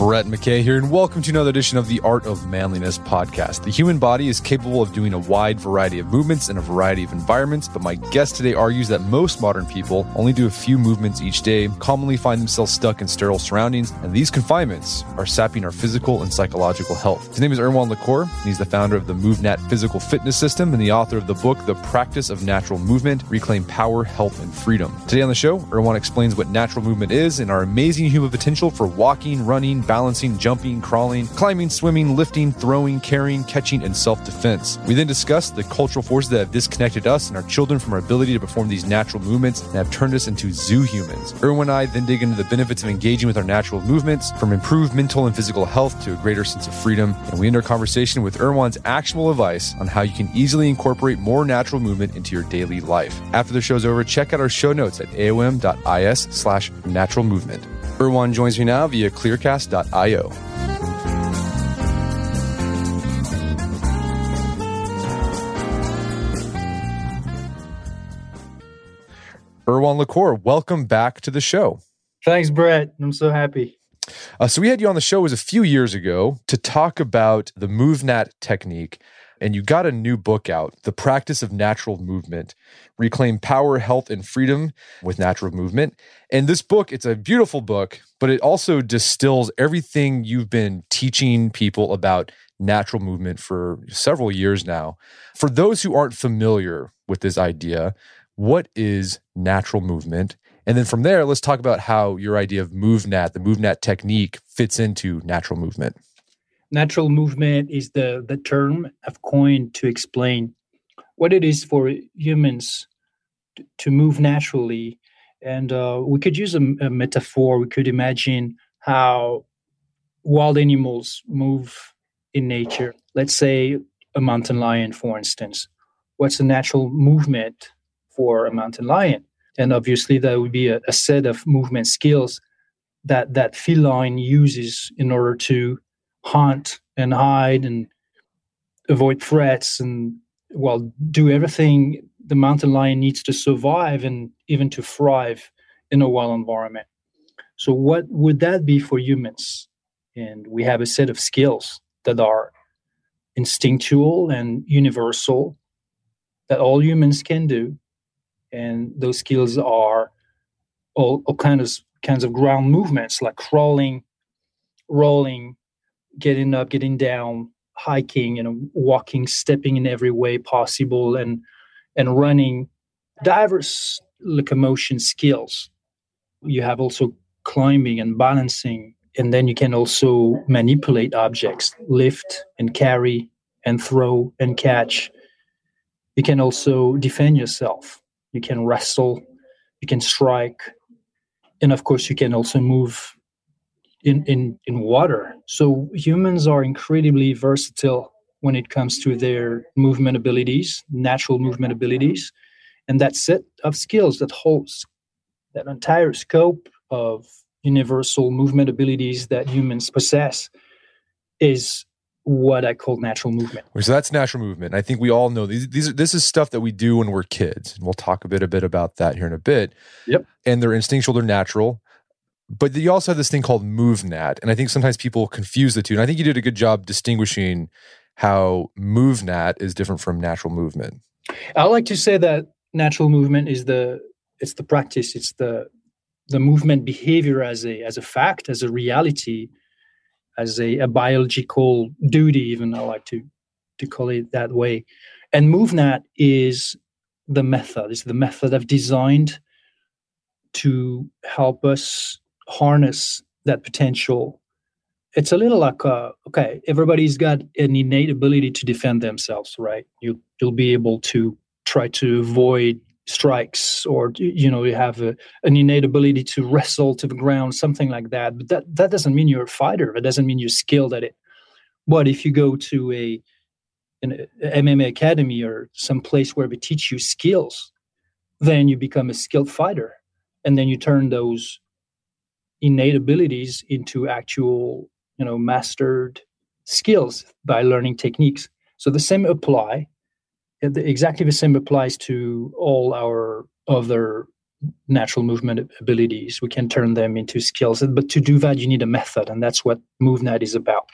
Brett McKay here, and welcome to another edition of the Art of Manliness podcast. The human body is capable of doing a wide variety of movements in a variety of environments, but my guest today argues that most modern people only do a few movements each day, commonly find themselves stuck in sterile surroundings, and these confinements are sapping our physical and psychological health. His name is Erwan Le Corre, and he's the founder of the MovNat Physical Fitness System and the author of the book, The Practice of Natural Movement Reclaim Power, Health, and Freedom. Today on the show, Erwan explains what natural movement is and our amazing human potential for walking, running, balancing, jumping, crawling, climbing, swimming, lifting, throwing, carrying, catching, and self defense. We then discuss the cultural forces that have disconnected us and our children from our ability to perform these natural movements and have turned us into zoo humans. Erwan and I then dig into the benefits of engaging with our natural movements, from improved mental and physical health to a greater sense of freedom. And we end our conversation with Erwan's actionable advice on how you can easily incorporate more natural movement into your daily life. After the show's over, check out our show notes at aom.is slash natural movement. Erwan joins me now via clearcast.io. Erwan Le Corre, welcome back to the show. Thanks, Brett. I'm so happy. Uh, so we had you on the show was a few years ago to talk about the MovNat technique, and you got a new book out, "The Practice of Natural Movement: Reclaim Power, Health, and Freedom with Natural Movement." And this book, it's a beautiful book, but it also distills everything you've been teaching people about natural movement for several years now. For those who aren't familiar with this idea, what is natural movement? And then from there, let's talk about how your idea of MovNat, the MovNat technique, fits into natural movement. Natural movement is the, the term I've coined to explain what it is for humans to, move naturally. And uh, we could use a, a metaphor. We could imagine how wild animals move in nature. Let's say a mountain lion, for instance. What's the natural movement for a mountain lion? and obviously there would be a, a, set of movement skills that that feline uses in order to hunt and hide and avoid threats and well do everything the mountain lion needs to survive and even to thrive in a wild environment. So what would that be for humans? And we have a set of skills that are instinctual and universal that all humans can do. And those skills are all, all kinds of kinds of ground movements like crawling, rolling, getting up, getting down, hiking, you know, walking, stepping in every way possible, and and running. Diverse locomotion skills. You have also climbing and balancing, and then you can also manipulate objects, lift and carry and throw and catch. You can also defend yourself you can wrestle, you can strike, and of course you can also move in in in water. So humans are incredibly versatile when it comes to their movement abilities, natural movement abilities, and that set of skills that holds that entire scope of universal movement abilities that humans possess is what I call natural movement. So that's natural movement. I think we all know these. These this is stuff that we do when we're kids, and we'll talk a bit a bit about that here in a bit. Yep. And they're instinctual, they're natural, but you also have this thing called MovNat, and I think sometimes people confuse the two. And I think you did a good job distinguishing how MovNat is different from natural movement. I like to say that natural movement is the it's the practice, it's the the movement behavior as a as a fact, as a reality as a, a biological duty, even I like to to call it that way. And MovNat is the method, is the method I've designed to help us harness that potential. It's a little like uh, okay everybody's got an innate ability to defend themselves right? You you'll be able to try to avoid strikes or you know you have a, an innate ability to wrestle to the ground something like that. But that that doesn't mean you're a fighter. It doesn't mean you're skilled at it. But if you go to a an MMA academy or some place where they teach you skills then you become a skilled fighter. And then you turn those innate abilities into actual you know mastered skills by learning techniques. So the same apply exactly the same applies to all our other natural movement abilities. We can turn them into skills but to do that you need a method and that's what MovNat is about.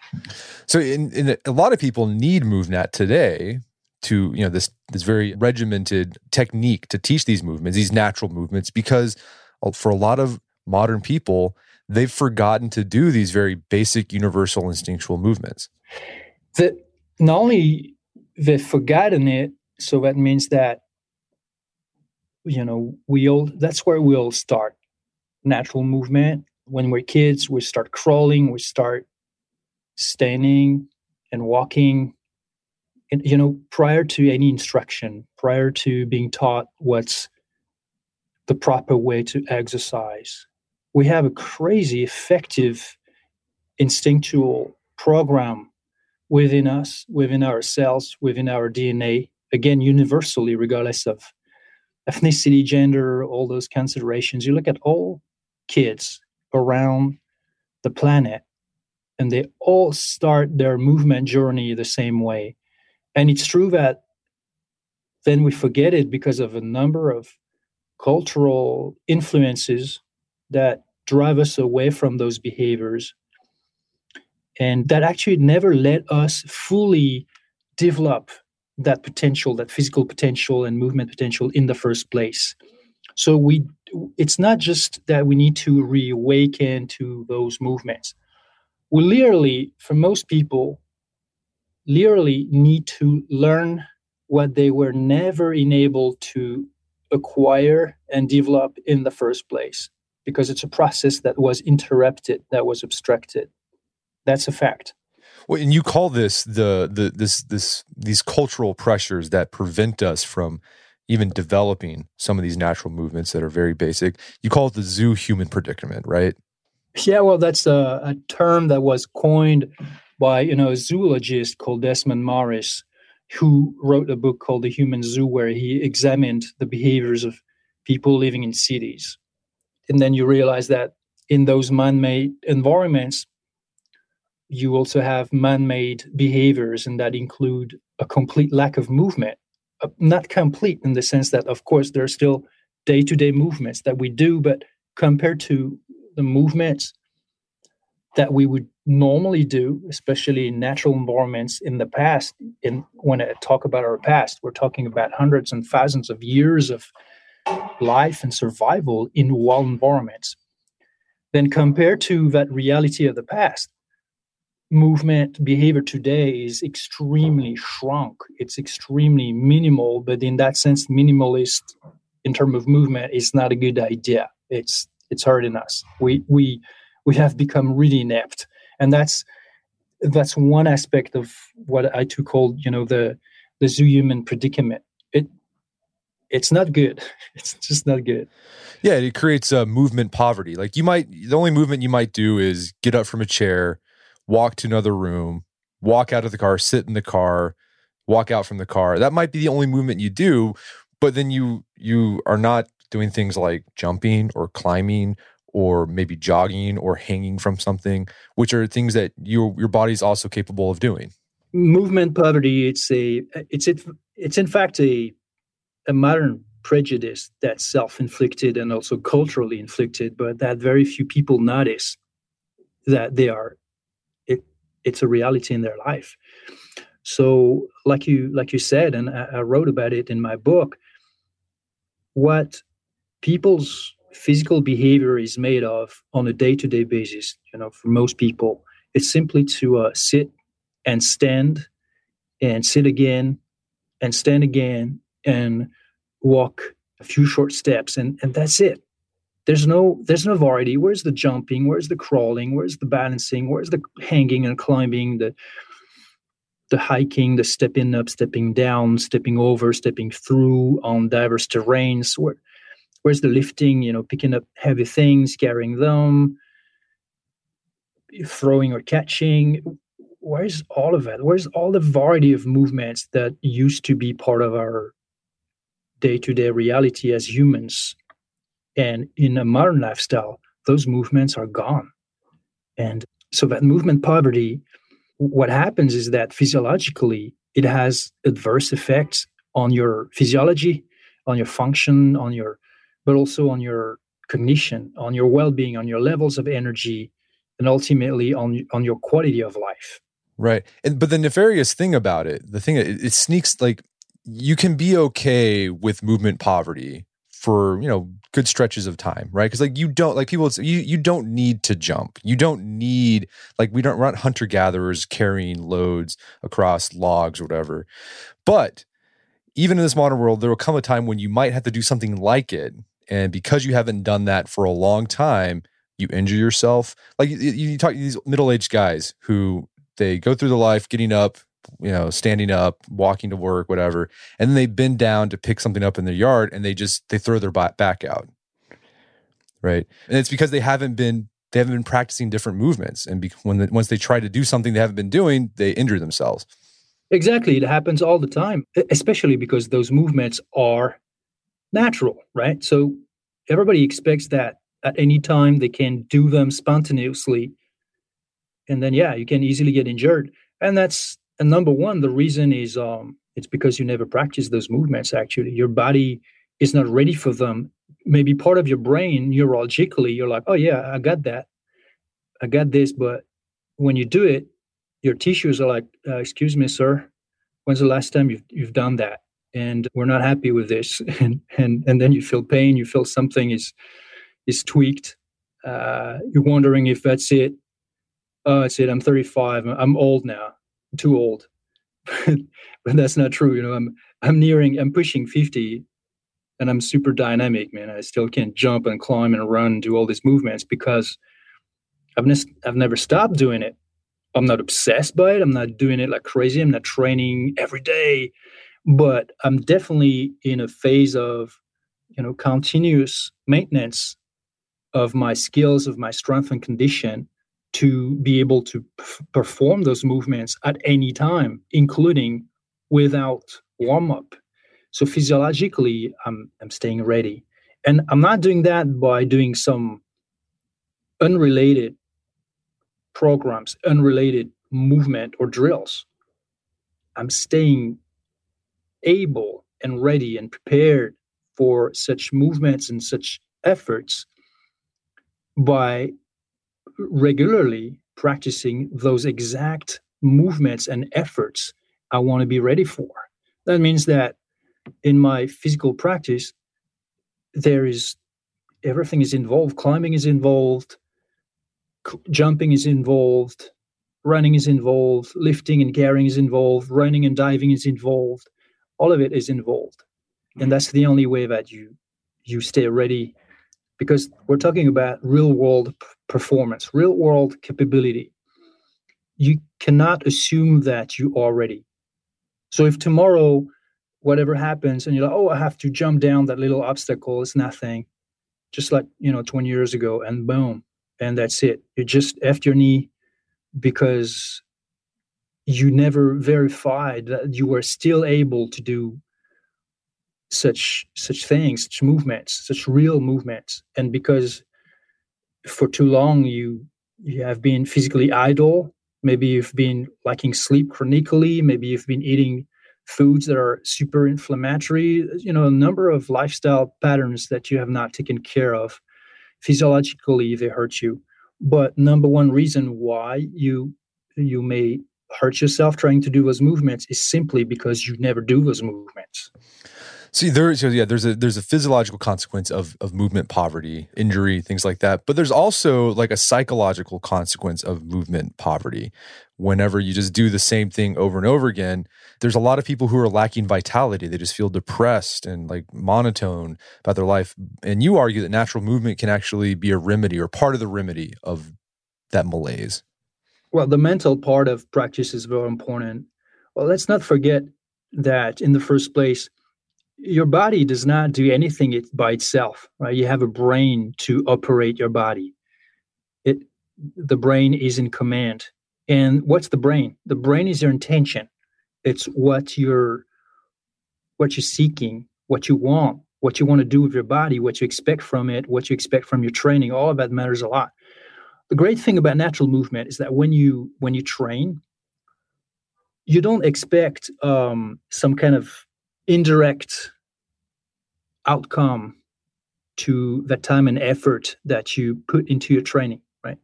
So in, in a lot of people need MovNat today to you know this this very regimented technique to teach these movements these natural movements because uh, for a lot of modern people they've forgotten to do these very basic universal instinctual movements. That not only they've forgotten it so that means that you know we all that's where we all start. Natural movement when we're kids we start crawling we start standing and walking. And, you know prior to any instruction prior to being taught what's the proper way to exercise we have a crazy effective instinctual program within us, within our cells, within our DNA, again, universally, regardless of ethnicity, gender, all those considerations. You look at all kids around the planet, and they all start their movement journey the same way. And it's true that then we forget it because of a number of cultural influences that drive us away from those behaviors. And that actually never let us fully develop that potential that physical potential and movement potential in the first place. So we it's not just that we need to reawaken to those movements. We literally for most people literally need to learn what they were never enabled to acquire and develop in the first place because it's a process that was interrupted, that was obstructed. That's a fact. Well, and you call this the the this this these cultural pressures that prevent us from even developing some of these natural movements that are very basic. You call it the zoo human predicament, right? Yeah, well, that's a, a term that was coined by you know a zoologist called Desmond Morris, who wrote a book called The Human Zoo, where he examined the behaviors of people living in cities and then you realize that in those man-made environments you also have man-made behaviors and that include a complete lack of movement. Uh, not complete in the sense that of course there are still day-to-day movements that we do but compared to the movements that we would normally do especially in natural environments in the past and when i talk about our past we're talking about hundreds and thousands of years of life and survival in wild environments. Then compared to that reality of the past, movement behavior today is extremely shrunk. It's extremely minimal, but in that sense, minimalist in terms of movement is not a good idea. It's it's hurting us. We we we have become really inept, and that's that's one aspect of what I too call you know the the zoo human predicament it's not good. It's just not good. Yeah, it creates a movement poverty. Like you might, the only movement you might do is get up from a chair, walk to another room, walk out of the car, sit in the car, walk out from the car. That might be the only movement you do, but then you you are not doing things like jumping or climbing or maybe jogging or hanging from something, which are things that your your body's also capable of doing. Movement poverty. It's a it's it, it's in fact a a modern prejudice that's self-inflicted and also culturally inflicted, but that very few people notice that they are it it's a reality in their life. So like you like you said, and I, I wrote about it in my book, what people's physical behavior is made of on a day-to-day basis, you know, for most people, it's simply to uh, sit and stand and sit again and stand again and walk a few short steps and, and that's it. There's no there's no variety. Where's the jumping? Where's the crawling? Where's the balancing? Where's the hanging and climbing? The the hiking the stepping up stepping down stepping over stepping through on diverse terrains. Where where's the lifting you know picking up heavy things carrying them throwing or catching? Where's all of it where's all the variety of movements that used to be part of our day-to-day reality as humans and in a modern lifestyle, those movements are gone. And so that movement poverty, what happens is that physiologically, it has adverse effects on your physiology, on your function, on your, but also on your cognition, on your well-being, on your levels of energy, and ultimately on on your quality of life. Right. And but the nefarious thing about it, the thing it, it sneaks like you can be okay with movement poverty for you know good stretches of time right? Because like you don't like people you you don't need to jump. You don't need like we don't run hunter gatherers carrying loads across logs or whatever. But even in this modern world there will come a time when you might have to do something like it and because you haven't done that for a long time you injure yourself. Like you, you talk these middle-aged guys who they go through the life getting up you know, standing up, walking to work, whatever. And then they bend down to pick something up in their yard and they just they throw their back out. Right. And it's because they haven't been they haven't been practicing different movements and be, when the, once they try to do something they haven't been doing, they injure themselves. Exactly, it happens all the time, especially because those movements are natural, right? So everybody expects that at any time they can do them spontaneously and then yeah, you can easily get injured. And that's and number one the reason is um, it's because you never practice those movements actually. Your body is not ready for them. Maybe part of your brain neurologically you're like oh yeah i got that. I got this. But when you do it your tissues are like uh, excuse me sir. When's the last time you've, you've done that? And we're not happy with this. And and and then you feel pain you feel something is is tweaked. Uh, you're wondering if that's it. Oh it's it. I'm 35 i'm old now too old. but that's not true. You know, I'm I'm nearing, I'm pushing 50 and I'm super dynamic, man. I still can't jump and climb and run and do all these movements because I've, I've never stopped doing it. I'm not obsessed by it. I'm not doing it like crazy. I'm not training every day, but I'm definitely in a phase of, you know, continuous maintenance of my skills, of my strength and condition to be able to p- perform those movements at any time, including without warm up. So physiologically, I'm, I'm staying ready. And I'm not doing that by doing some unrelated programs, unrelated movement or drills. I'm staying able and ready and prepared for such movements and such efforts by regularly practicing those exact movements and efforts I want to be ready for. That means that in my physical practice, there is everything is involved. Climbing is involved, jumping is involved, running is involved, lifting and carrying is involved, running and diving is involved. All of it is involved, and mm-hmm. that's the only way that you you stay ready because we're talking about real world performance, real world capability. You cannot assume that you are ready. So if tomorrow, whatever happens, and you're like, oh, I have to jump down that little obstacle, it's nothing, just like, you know, 20 years ago, and boom, and that's it. You just effed your knee because you never verified that you were still able to do such such things, such movements, such real movements, and because for too long you you have been physically idle, maybe you've been lacking sleep chronically, maybe you've been eating foods that are super inflammatory, you know, a number of lifestyle patterns that you have not taken care of. Physiologically, they hurt you. But number one reason why you you may hurt yourself trying to do those movements is simply because you never do those movements. See, there, so yeah, there's a there's a physiological consequence of of movement poverty, injury, things like that. But there's also like a psychological consequence of movement poverty. Whenever you just do the same thing over and over again, there's a lot of people who are lacking vitality. They just feel depressed and like monotone about their life. And you argue that natural movement can actually be a remedy or part of the remedy of that malaise. Well, the mental part of practice is very important. Well, let's not forget that in the first place, your body does not do anything by itself, right? You have a brain to operate your body. It, the brain is in command. And what's the brain? The brain is your intention. It's what you're, what you're seeking, what you want, what you want to do with your body, what you expect from it, what you expect from your training. All of that matters a lot. The great thing about natural movement is that when you when you train, you don't expect um, some kind of indirect outcome to the time and effort that you put into your training right?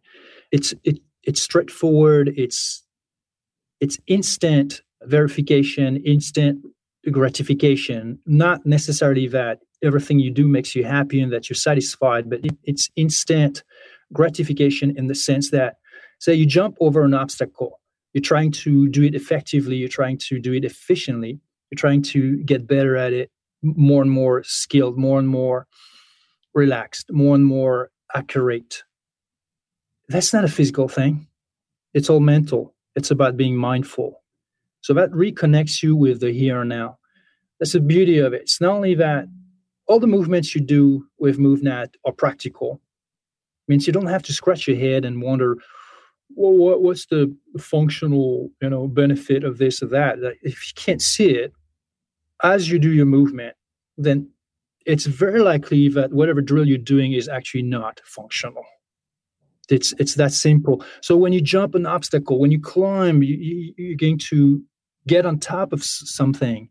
It's it, it's straightforward. It's it's instant verification instant gratification. Not necessarily that everything you do makes you happy and that you're satisfied but it, it's instant gratification in the sense that say you jump over an obstacle. You're trying to do it effectively. You're trying to do it efficiently you're trying to get better at it more and more skilled more and more relaxed more and more accurate. That's not a physical thing. It's all mental. It's about being mindful. So that reconnects you with the here and now. That's the beauty of it. It's not only that all the movements you do with MovNat are practical means you don't have to scratch your head and wonder well, what, what's the functional you know benefit of this or that? If you can't see it as you do your movement, then it's very likely that whatever drill you're doing is actually not functional. It's it's that simple. So when you jump an obstacle, when you climb, you, you're going to get on top of something.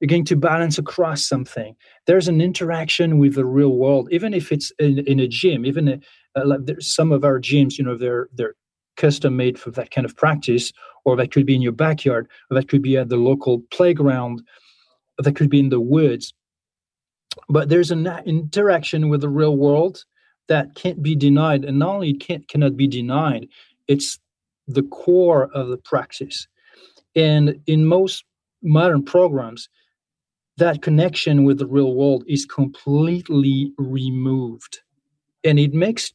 You're going to balance across something. There's an interaction with the real world, even if it's in, in a gym. Even a, like some of our gyms, you know, they're they're custom made for that kind of practice, or that could be in your backyard, or that could be at the local playground that could be in the woods. But there's an interaction with the real world that can't be denied, and not only can't cannot be denied, it's the core of the practice. And in most modern programs, that connection with the real world is completely removed, and it makes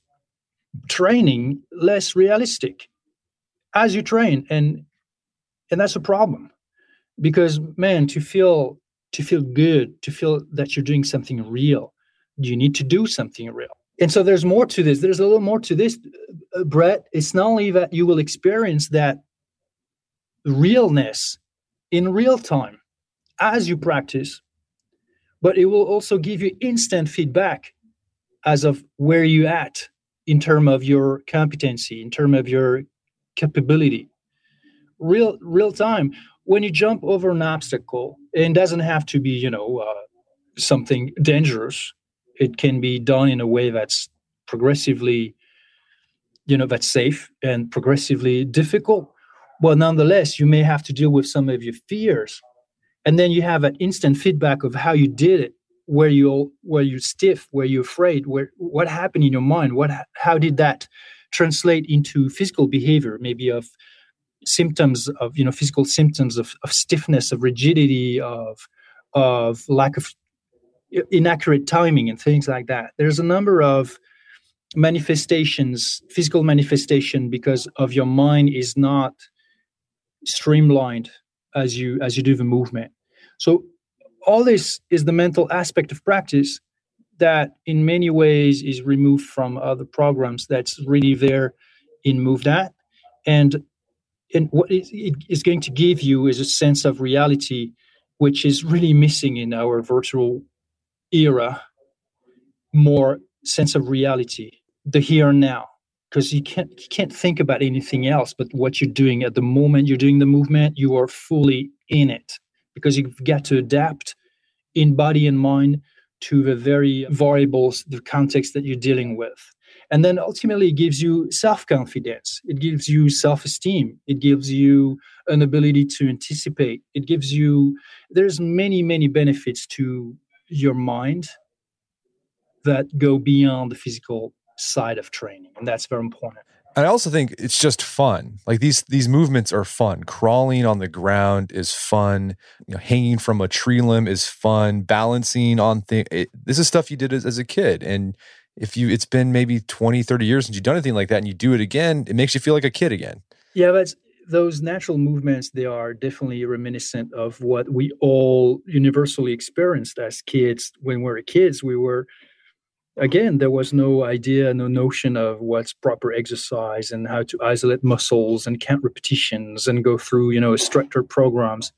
training less realistic as you train, and and that's a problem because man, to feel to feel good, to feel that you're doing something real, you need to do something real. And so there's more to this. There's a little more to this, uh, Brett. It's not only that you will experience that realness in real time as you practice, but it will also give you instant feedback as of where you're at in terms of your competency, in terms of your capability. Real real time when you jump over an obstacle, it doesn't have to be, you know, uh, something dangerous. It can be done in a way that's progressively, you know, that's safe and progressively difficult. But nonetheless, you may have to deal with some of your fears, and then you have an instant feedback of how you did it, where you where you stiff, where you're afraid, where what happened in your mind, what how did that translate into physical behavior, maybe of symptoms of you know physical symptoms of, of stiffness of rigidity of of lack of inaccurate timing and things like that. There's a number of manifestations physical manifestation because of your mind is not streamlined as you as you do the movement. So all this is the mental aspect of practice that in many ways is removed from other programs that's really there in MovNat and and what it is going to give you is a sense of reality which is really missing in our virtual era more sense of reality the here and now. Because you can't you can't think about anything else but what you're doing at the moment you're doing the movement you are fully in it. Because you've got to adapt in body and mind to the very variables the context that you're dealing with and then ultimately it gives you self-confidence it gives you self-esteem it gives you an ability to anticipate it gives you there's many many benefits to your mind that go beyond the physical side of training and that's very important and I also think it's just fun. Like these these movements are fun. Crawling on the ground is fun. You know, hanging from a tree limb is fun. Balancing on things. This is stuff you did as, as, a kid, and if you, it's been maybe 20, 30 years since you've done anything like that, and you do it again, it makes you feel like a kid again. Yeah, but those natural movements they are definitely reminiscent of what we all universally experienced as kids when we were kids. We were again, there was no idea, no notion of what's proper exercise and how to isolate muscles and count repetitions and go through, you know, structured programs.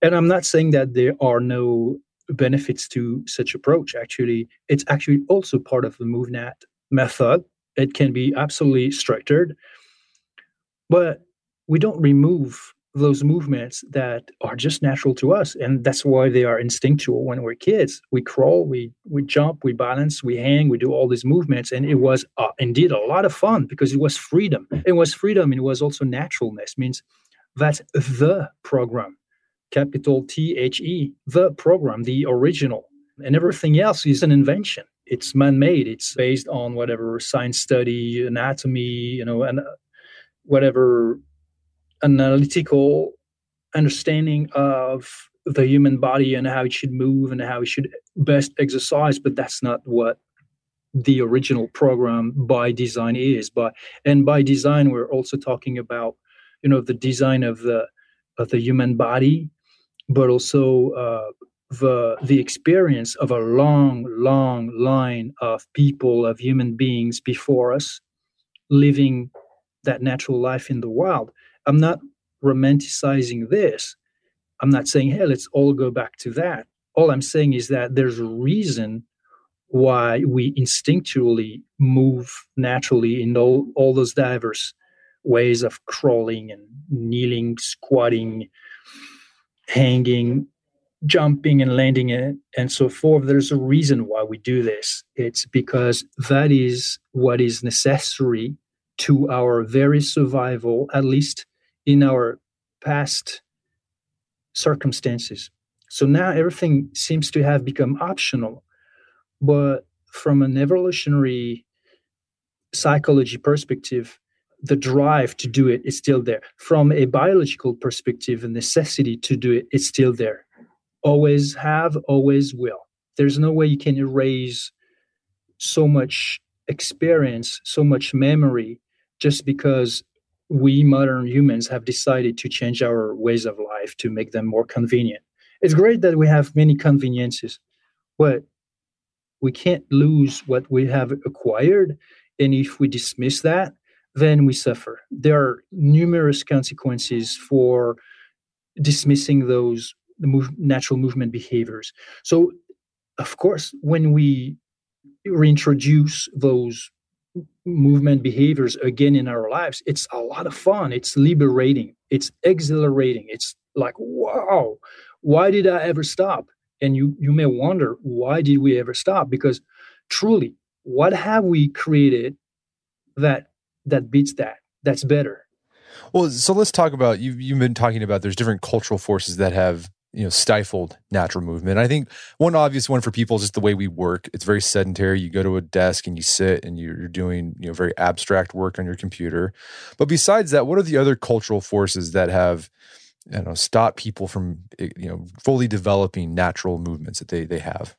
And I'm not saying that there are no benefits to such approach. Actually, it's actually also part of the MovNat method. It can be absolutely structured, but we don't remove those movements that are just natural to us and that's why they are instinctual when we're kids we crawl we we jump we balance we hang we do all these movements and it was uh, indeed a lot of fun because it was freedom it was freedom it was also naturalness means that's the program capital t-h-e the program the original. And everything else is an invention. It's man-made. It's based on whatever science study anatomy you know and uh, whatever analytical understanding of the human body and how it should move and how it should best exercise but that's not what the original program by design is. But and by design we're also talking about you know the design of the of the human body but also uh, the the experience of a long long line of people of human beings before us living that natural life in the wild I'm not romanticizing this. I'm not saying, hey, let's all go back to that. All I'm saying is that there's a reason why we instinctually move naturally in all, all those diverse ways of crawling and kneeling, squatting, hanging, jumping and landing it, and so forth. There's a reason why we do this. It's because that is what is necessary to our very survival, at least in our past circumstances. So now everything seems to have become optional. But from an evolutionary psychology perspective, the drive to do it is still there. From a biological perspective, the necessity to do it is still there. Always have, always will. There's no way you can erase so much experience, so much memory, just because we modern humans have decided to change our ways of life to make them more convenient. It's great that we have many conveniences, but we can't lose what we have acquired. And if we dismiss that, then we suffer. There are numerous consequences for dismissing those move, natural movement behaviors. So, of course, when we reintroduce those movement behaviors again in our lives it's a lot of fun. It's liberating. It's exhilarating. It's like wow why did i ever stop? And you you may wonder why did we ever stop? Because truly what have we created that that beats that that's better well so let's talk about you you've been talking about there's different cultural forces that have you know stifled natural movement. I think one obvious one for people is just the way we work. It's very sedentary. You go to a desk and you sit and you're doing you know very abstract work on your computer. But besides that, what are the other cultural forces that have you know stopped people from eh, you know fully developing natural movements that they they have?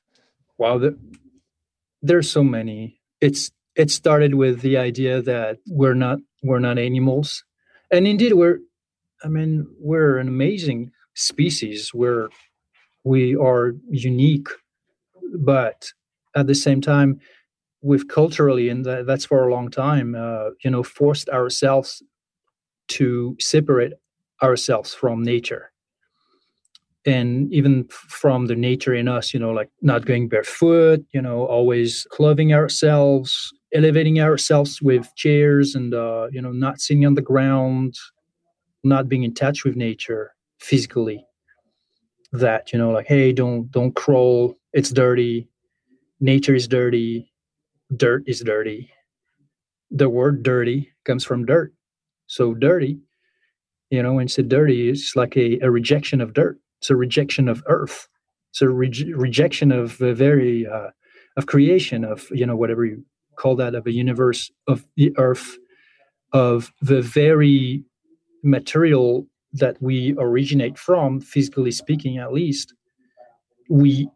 Wow, the, there's so many. It's it started with the idea that we're not we're not animals, and indeed we're. I mean, we're an amazing species. Where we are unique, but at the same time, we've culturally, and that's for a long time, uh, you know, forced ourselves to separate ourselves from nature. And even from the nature in us you know like not going barefoot you know always clothing ourselves elevating ourselves with chairs and uh, you know not sitting on the ground not being in touch with nature physically that you know like hey don't don't crawl it's dirty nature is dirty dirt is dirty the word dirty comes from dirt. So dirty, you know, when you say dirty, it's like a, a rejection of dirt. It's a rejection of earth. It's a re- rejection of a very uh, of creation of you know whatever you call that of a universe of the earth of the very material that we originate from, physically speaking, at least. We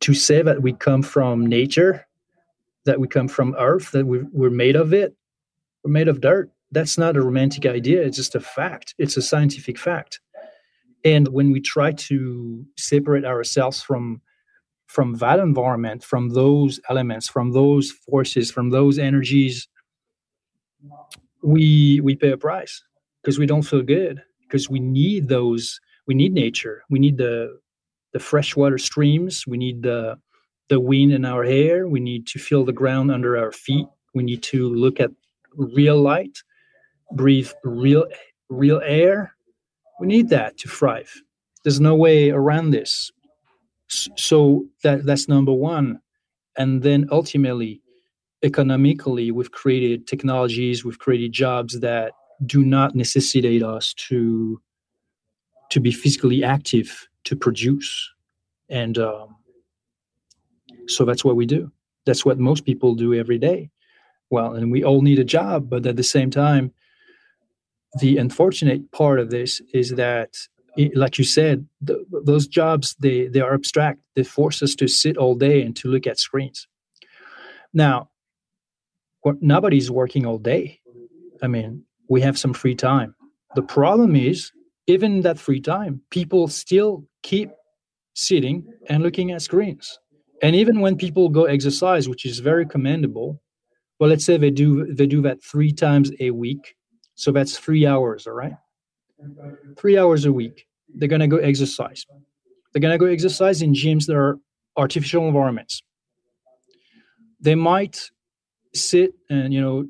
to say that we come from nature, that we come from earth, that we're, we're made of it, we're made of dirt. That's not a romantic idea. It's just a fact. It's a scientific fact. And when we try to separate ourselves from from that environment, from those elements, from those forces, from those energies, we we pay a price because we don't feel good because we need those. We need nature. We need the the freshwater streams. We need the the wind in our hair. We need to feel the ground under our feet. We need to look at real light, breathe real real air. We need that to thrive. There's no way around this. So that that's number one. And then ultimately, economically, we've created technologies, we've created jobs that do not necessitate us to to be physically active to produce. And um, so that's what we do. That's what most people do every day. Well and we all need a job but at the same time the unfortunate part of this is that like you said the, those jobs they they are abstract. They force us to sit all day and to look at screens. Now nobody's working all day. I mean we have some free time. The problem is even that free time people still keep sitting and looking at screens. And even when people go exercise which is very commendable well let's say they do they do that three times a week so that's three hours all right three hours a week they're going to go exercise they're going to go exercise in gyms that are artificial environments they might sit and you know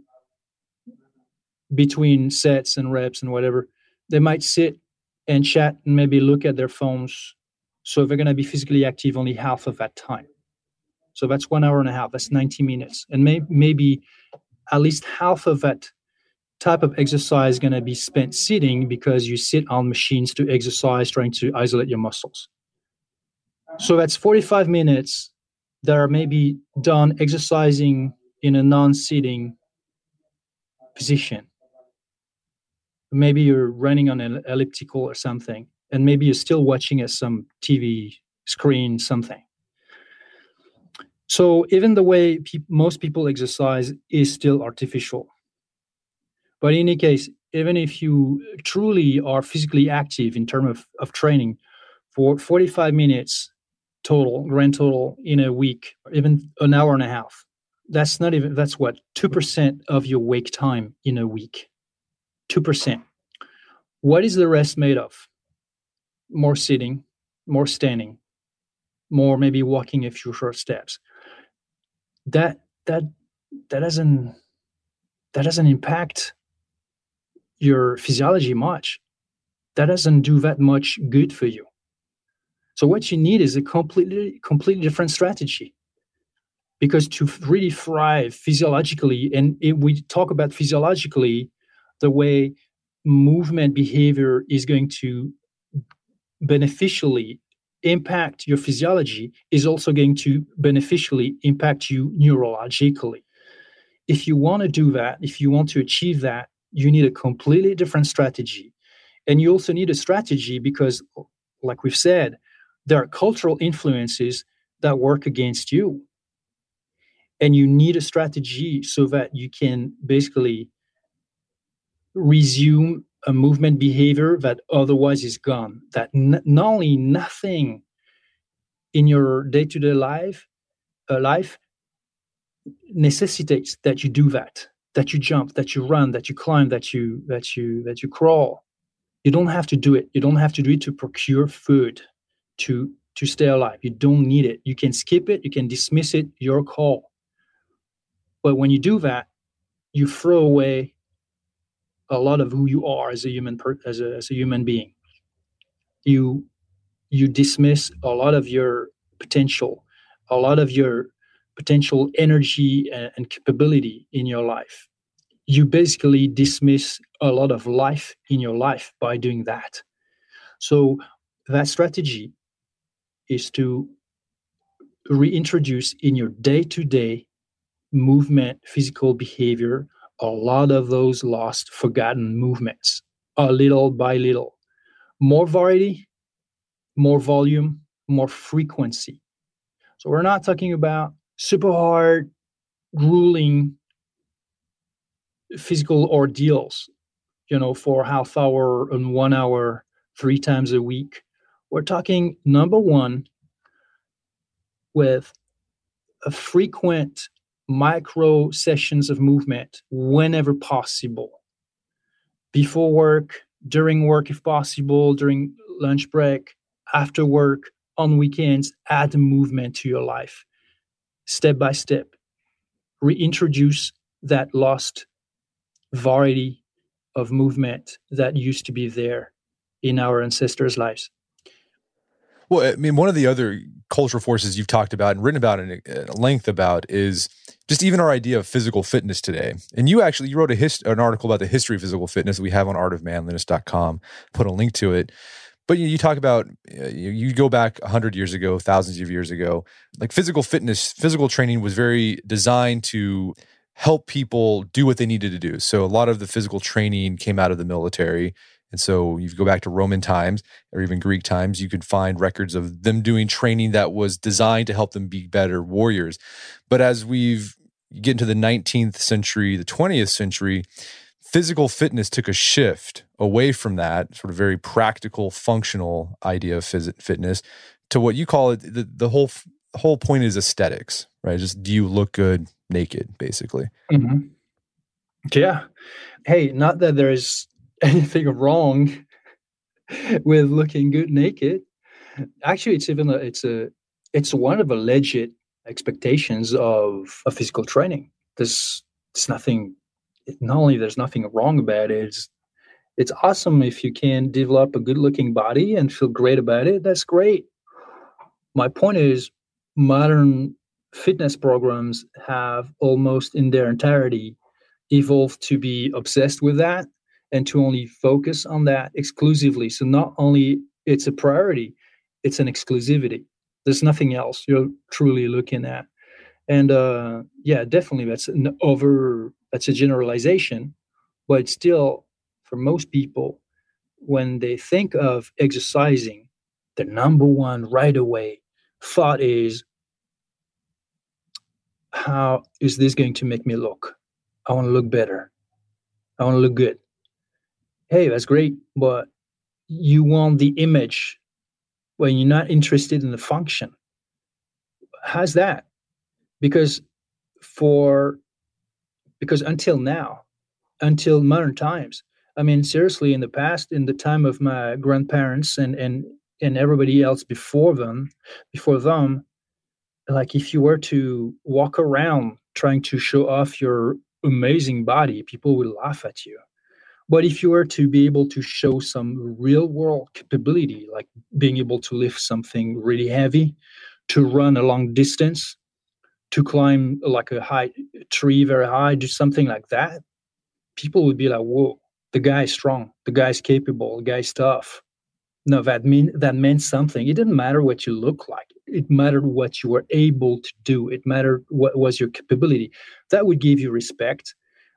between sets and reps and whatever they might sit and chat and maybe look at their phones so they're going to be physically active only half of that time so that's one hour and a half. That's 90 minutes. And may, maybe at least half of that type of exercise is going to be spent sitting because you sit on machines to exercise, trying to isolate your muscles. So that's 45 minutes that are maybe done exercising in a non sitting position. Maybe you're running on an elliptical or something, and maybe you're still watching at some TV screen, something. So even the way pe- most people exercise is still artificial. But in any case, even if you truly are physically active in terms of, of training for 45 minutes total, grand total in a week, even an hour and a half, that's not even, that's what, 2% of your wake time in a week. 2%. What is the rest made of? More sitting, more standing, more maybe walking a few short steps that that that doesn't that doesn't impact your physiology much that doesn't do that much good for you so what you need is a completely completely different strategy because to really thrive physiologically and it, we talk about physiologically the way movement behavior is going to beneficially impact your physiology is also going to beneficially impact you neurologically. If you want to do that, if you want to achieve that, you need a completely different strategy. And you also need a strategy because, like we've said, there are cultural influences that work against you. And you need a strategy so that you can basically resume a movement behavior that otherwise is gone. That n- not only nothing in your day-to-day life, uh, life necessitates that you do that, that you jump, that you run, that you climb, that you that you that you crawl. You don't have to do it. You don't have to do it to procure food, to to stay alive. You don't need it. You can skip it. You can dismiss it. Your call. But when you do that, you throw away a lot of who you are as a human per, as a as a human being. You you dismiss a lot of your potential, a lot of your potential energy and, and capability in your life. you basically dismiss a lot of life in your life by doing that. So that strategy is to reintroduce in your day-to-day movement, physical behavior, a lot of those lost, forgotten movements, a little by little. More variety, more volume, more frequency. So we're not talking about super hard, grueling physical ordeals, you know, for half hour and one hour, three times a week. We're talking number one with a frequent micro sessions of movement whenever possible. Before work, during work if possible, during lunch break, after work, on weekends, add movement to your life. Step by step. Reintroduce that lost variety of movement that used to be there in our ancestors' lives. Well, I mean, one of the other cultural forces you've talked about and written about in uh, length about is just even our idea of physical fitness today. And you actually you wrote a hist- an article about the history of physical fitness we have on artofmanliness.com. Put a link to it. But you, you talk about uh, you, you go back 100 years ago, thousands of years ago, like physical fitness, physical training was very designed to help people do what they needed to do. So a lot of the physical training came out of the military. And so you go back to Roman times or even Greek times, you could find records of them doing training that was designed to help them be better warriors. But as we've get into the 19th century, the 20th century, physical fitness took a shift away from that sort of very practical, functional idea of phys- fitness to what you call it. The, the whole whole point is aesthetics, right? Just do you look good naked, basically? Mm-hmm. Yeah. Hey, not that there's anything wrong with looking good naked. Actually, it's even a, it's a it's one of the legit expectations of a physical training. There's there's nothing. Not only there's nothing wrong about it. It's it's awesome if you can develop a good looking body and feel great about it. That's great. My point is, modern fitness programs have almost in their entirety evolved to be obsessed with that and to only focus on that exclusively. So not only it's a priority, it's an exclusivity. There's nothing else you're truly looking at. And uh, yeah, definitely that's an over that's a generalization, but still for most people, when they think of exercising, the number one right away thought is how is this going to make me look? I want to look better. I want to look good. Hey, that's great, but you want the image when you're not interested in the function. How's that? Because for because until now, until modern times, I mean, seriously, in the past, in the time of my grandparents and and and everybody else before them, before them, like if you were to walk around trying to show off your amazing body, people will laugh at you. But if you were to be able to show some real world capability, like being able to lift something really heavy, to run a long distance, to climb like a high tree very high, do something like that, people would be like, whoa, the guy is strong, the guy is capable, the guy is tough. No, that mean that meant something. It didn't matter what you look like. It mattered what you were able to do. It mattered what was your capability. That would give you respect.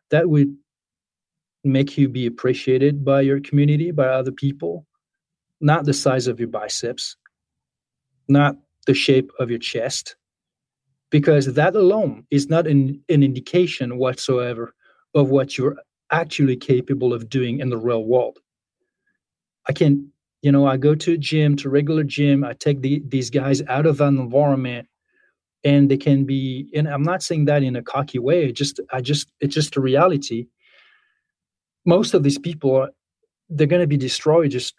That would make you be appreciated by your community by other people. Not the size of your biceps. Not the shape of your chest because that alone is not an, an indication whatsoever of what you're actually capable of doing in the real world. I can you know i go to a gym to regular gym i take the, these guys out of an environment and they can be and i'm not saying that in a cocky way just i just it's just a reality. Most of these people are they're going to be destroyed just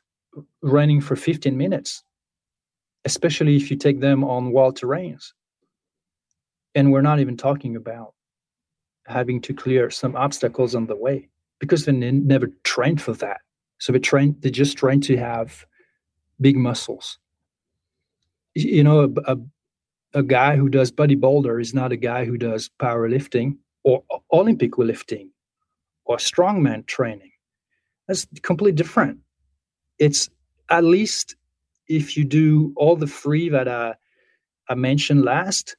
running for 15 minutes especially if you take them on wild terrains and we're not even talking about having to clear some obstacles on the way because they never trained for that so they're trying, they're just trying to have big muscles. You know, a, a, a guy who does bodybuilder is not a guy who does powerlifting or Olympic lifting or strongman training. That's completely different. It's at least if you do all the three that I, I mentioned last,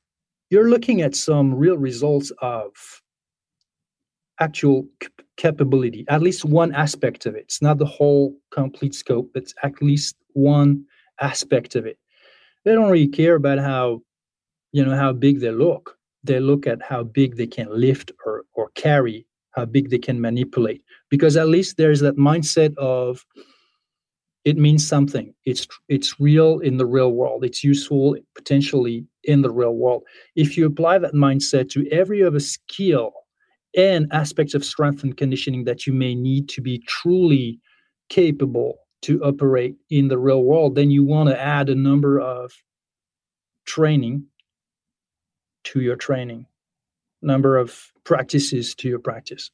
you're looking at some real results of actual capability, at least one aspect of it. It's not the whole complete scope, it's at least one aspect of it. They don't really care about how, you know, how big they look. They look at how big they can lift or, or carry, how big they can manipulate. Because at least there's that mindset of it means something. It's it's real in the real world. It's useful potentially in the real world. If you apply that mindset to every other skill and aspects of strength and conditioning that you may need to be truly capable to operate in the real world, then you want to add a number of training to your training, number of practices to your practice.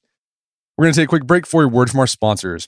We're going to take a quick break for a word from our sponsors.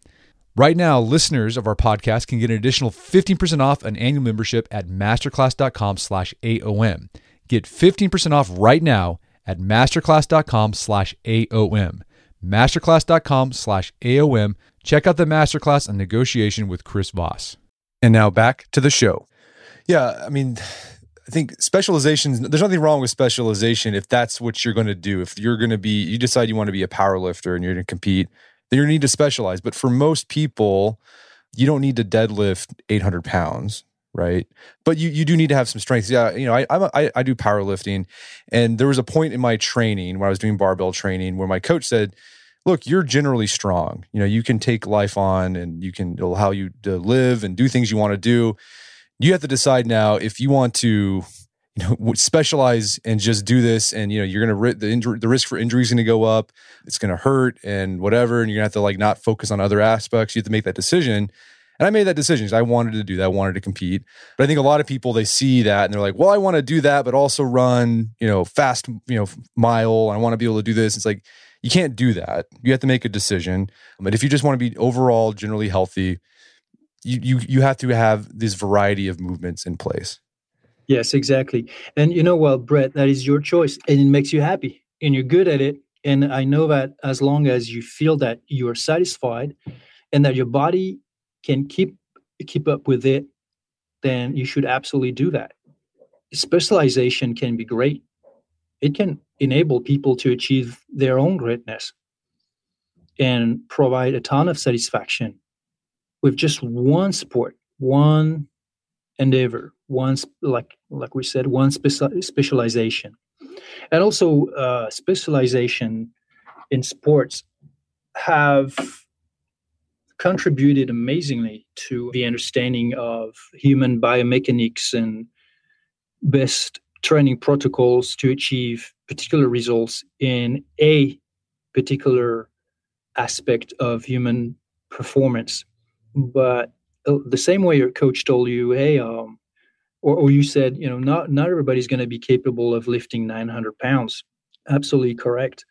Right now, listeners of our podcast can get an additional 15% off an annual membership at masterclass.com slash AOM. Get 15% off right now at masterclass.com slash AOM. Masterclass.com slash AOM Check out the masterclass on negotiation with Chris Voss. And now back to the show. Yeah, I mean, I think specializations, there's nothing wrong with specialization if that's what you're going to do. If you're going to be, you decide you want to be a power lifter and you're going to compete, you need to specialize. But for most people, you don't need to deadlift 800 pounds right? But you you do need to have some strength. Yeah, you know, I I'm a, I, I do powerlifting, and there was a point in my training when I was doing barbell training where my coach said, look, you're generally strong. You know, you can take life on and you can allow you to live and do things you want to do. You have to decide now if you want to, you know, specialize and just do this, and you know, you're gonna the injury, the risk for injury is gonna go up. It's gonna hurt and whatever, and you're gonna have to like not focus on other aspects. You have to make that decision. And I made that decision because I wanted to do that. I wanted to compete. But I think a lot of people they see that and they're like, well, I want to do that, but also run, you know, fast, you know, mile. I want to be able to do this. It's like you can't do that. You have to make a decision. But if you just want to be overall generally healthy, you you you have to have this variety of movements in place. Yes, exactly. And you know, well, Brett, that is your choice, and it makes you happy, and you're good at it. And I know that as long as you feel that you are satisfied, and that your body can keep keep up with it, then you should absolutely do that. Specialization can be great. It can enable people to achieve their own greatness and provide a ton of satisfaction with just one sport, one endeavor, one like like we said, one speci- specialization, and also uh, specialization in sports have contributed amazingly to the understanding of human biomechanics and best training protocols to achieve particular results in a particular aspect of human performance. But the same way your coach told you, hey, um, or, or you said, you know, not not everybody's going to be capable of lifting 900 pounds. Absolutely correct.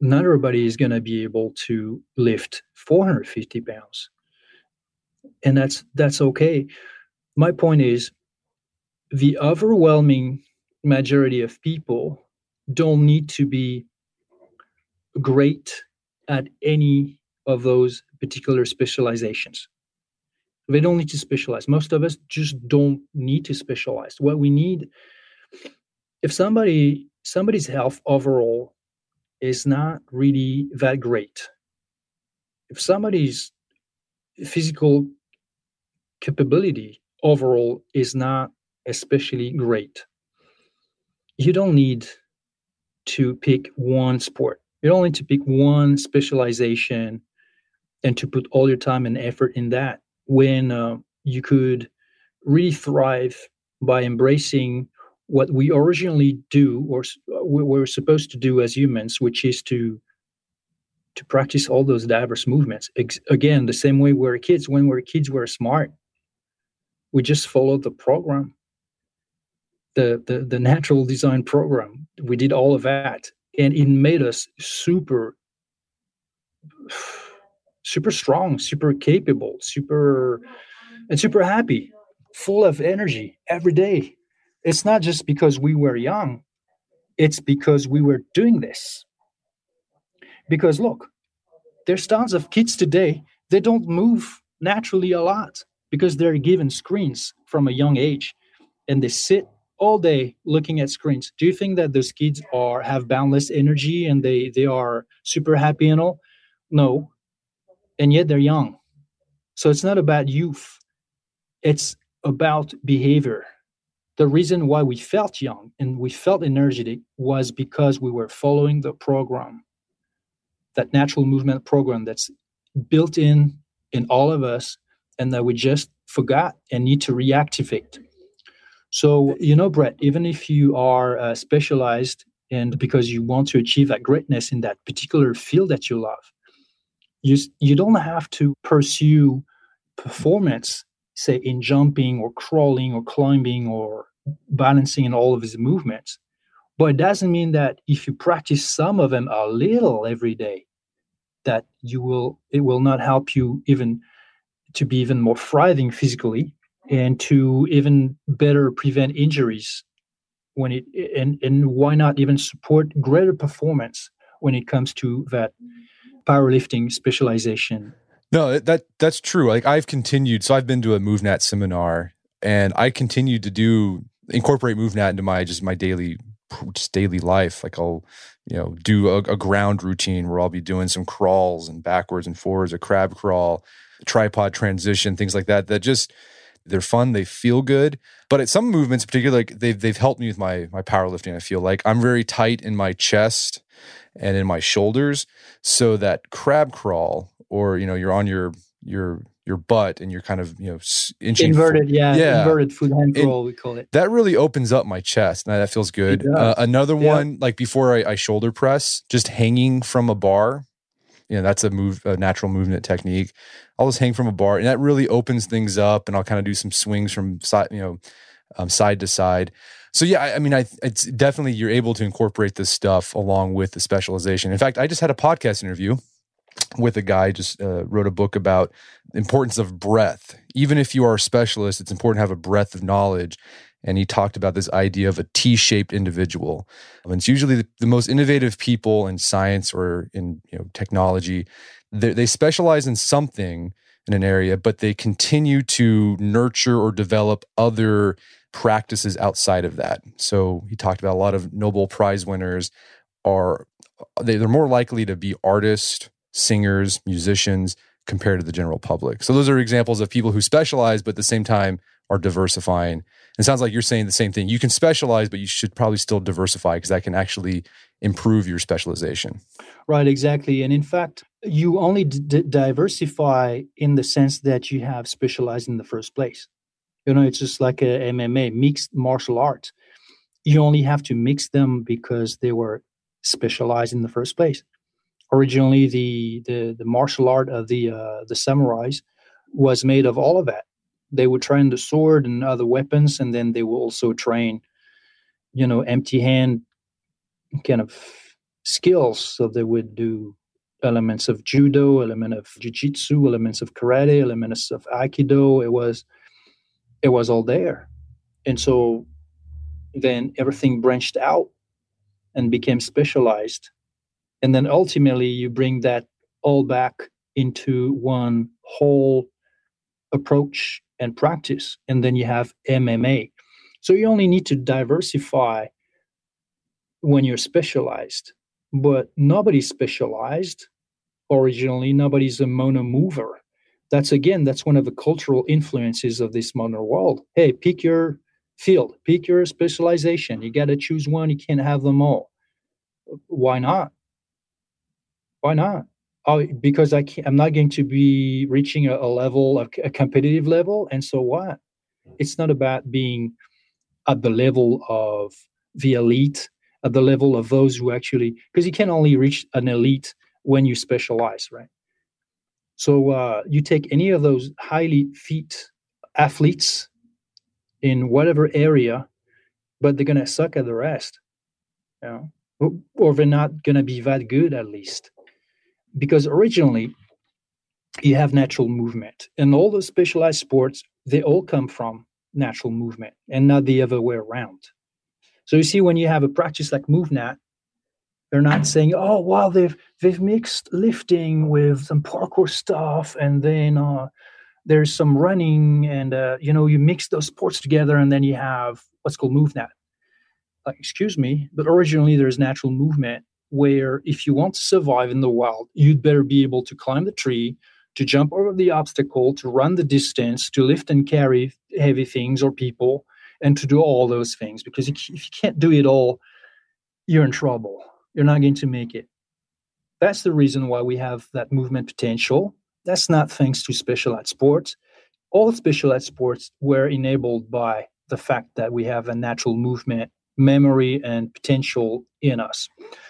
Not everybody is going to be able to lift 450 pounds, and that's that's okay. My point is, the overwhelming majority of people don't need to be great at any of those particular specializations. They don't need to specialize. Most of us just don't need to specialize. What we need, if somebody somebody's health overall is not really that great, if somebody's physical capability overall is not especially great, you don't need to pick one sport. You don't need to pick one specialization and to put all your time and effort in that when uh, you could really thrive by embracing what we originally do or we we're supposed to do as humans, which is to to practice all those diverse movements. Again, the same way we're kids. When we're kids, we're smart. We just followed the program the, the the natural design program. We did all of that, and it made us super super strong, super capable, super and super happy, full of energy every day. It's not just because we were young, it's because we were doing this. Because look, there's tons of kids today, they don't move naturally a lot because they're given screens from a young age and they sit all day looking at screens do you think that those kids are have boundless energy and they they are super happy and all no and yet they're young. So it's not about youth. It's about behavior. The reason why we felt young and we felt energetic was because we were following the program that natural movement program that's built in in all of us and that we just forgot and need to reactivate. So, you know, Brett, even if you are uh, specialized and because you want to achieve that greatness in that particular field that you love, you you don't have to pursue performance say in jumping or crawling or climbing or balancing in all of his movements. But it doesn't mean that if you practice some of them a little every day that you will it will not help you even to be even more thriving physically and to even better prevent injuries when it and and why not even support greater performance when it comes to that powerlifting specialization? No that that's true. Like i've continued so i've been to a movnat seminar and i continued to do incorporate movnat into my just my daily just daily life. Like i'll you know do a, a ground routine where i'll be doing some crawls and backwards and forwards a crab crawl tripod transition things like that that just they're fun they feel good. But at some movements particularly like they've, they've helped me with my my powerlifting i feel like. I'm very tight in my chest and in my shoulders so that crab crawl or you know you're on your your your butt and you're kind of you know inching inverted yeah, yeah. inverted foot hand crawl we call it. that really opens up my chest. And that feels good. Uh, another yeah. one like before I, I shoulder press just hanging from a bar. You know that's a move a natural movement technique. I'll just hang from a bar and that really opens things up and i'll kind of do some swings from side you know um, side to side so yeah I, I, mean i it's definitely you're able to incorporate this stuff along with the specialization in fact i just had a podcast interview with a guy just uh, wrote a book about importance of breadth even if you are a specialist it's important to have a breadth of knowledge and he talked about this idea of a T-shaped individual. And it's usually the, the, most innovative people in science or in you know technology. They, they specialize in something in an area, but they continue to nurture or develop other practices outside of that. So he talked about a lot of Nobel Prize winners are they, they're more likely to be artists, singers, musicians compared to the general public. So those are examples of people who specialize, but at the same time are diversifying. It sounds like you're saying the same thing. You can specialize, but you should probably still diversify because that can actually improve your specialization. Right, exactly. And in fact, you only d- diversify in the sense that you have specialized in the first place. You know, it's just like a MMA, mixed martial arts. You only have to mix them because they were specialized in the first place. Originally, the the, the martial art of the uh, the samurais was made of all of that they would train the sword and other weapons, and then they will also train, you know, empty hand kind of skills. So they would do elements of judo, element of jiu-jitsu, elements of karate, elements of aikido. It was it was all there. And so then everything branched out and became specialized. And then ultimately you bring that all back into one whole approach and practice. And then you have MMA. So you only need to diversify when you're specialized, but nobody's specialized originally. Nobody's a mono mover. That's again, that's one of the cultural influences of this modern world. Hey, pick your field, pick your specialization. You got to choose one. You can't have them all. Why not? Why not? oh, because I can't, I'm not going to be reaching a, a level, of a competitive level. And so what? It's not about being at the level of the elite, at the level of those who actually, because you can only reach an elite when you specialize, right? So uh, you take any of those highly fit athletes in whatever area, but they're to suck at the rest, you know, or they're not to be that good at least. Because originally you have natural movement and all the specialized sports they all come from natural movement and not the other way around. So you see when you have a practice like movnat they're not saying oh well they've they've mixed lifting with some parkour stuff and then uh, there's some running and uh, you know you mix those sports together and then you have what's called movnat uh, excuse me but originally there's natural movement where if you want to survive in the wild, you'd better be able to climb the tree, to jump over the obstacle, to run the distance, to lift and carry heavy things or people, and to do all those things. Because if you can't do it all, you're in trouble. You're not going to make it. That's the reason why we have that movement potential. That's not thanks to specialized sports. All special specialized sports were enabled by the fact that we have a natural movement memory and potential in us.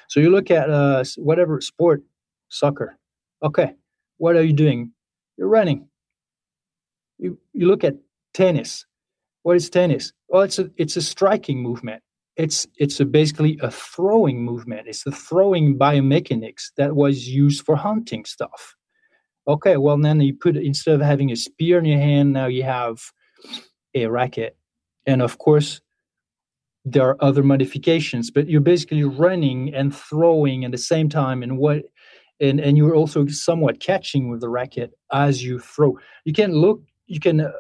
So you look at uh, whatever sport, soccer. Okay, what are you doing? You're running. You, you look at tennis. What is tennis? Well, it's a it's a striking movement. It's it's a basically a throwing movement. It's the throwing biomechanics that was used for hunting stuff. Okay, well then you put instead of having a spear in your hand, now you have a racket, and of course there are other modifications. But you're basically running and throwing at the same time, and what and and you're also somewhat catching with the racket as you throw. You can look, you can uh,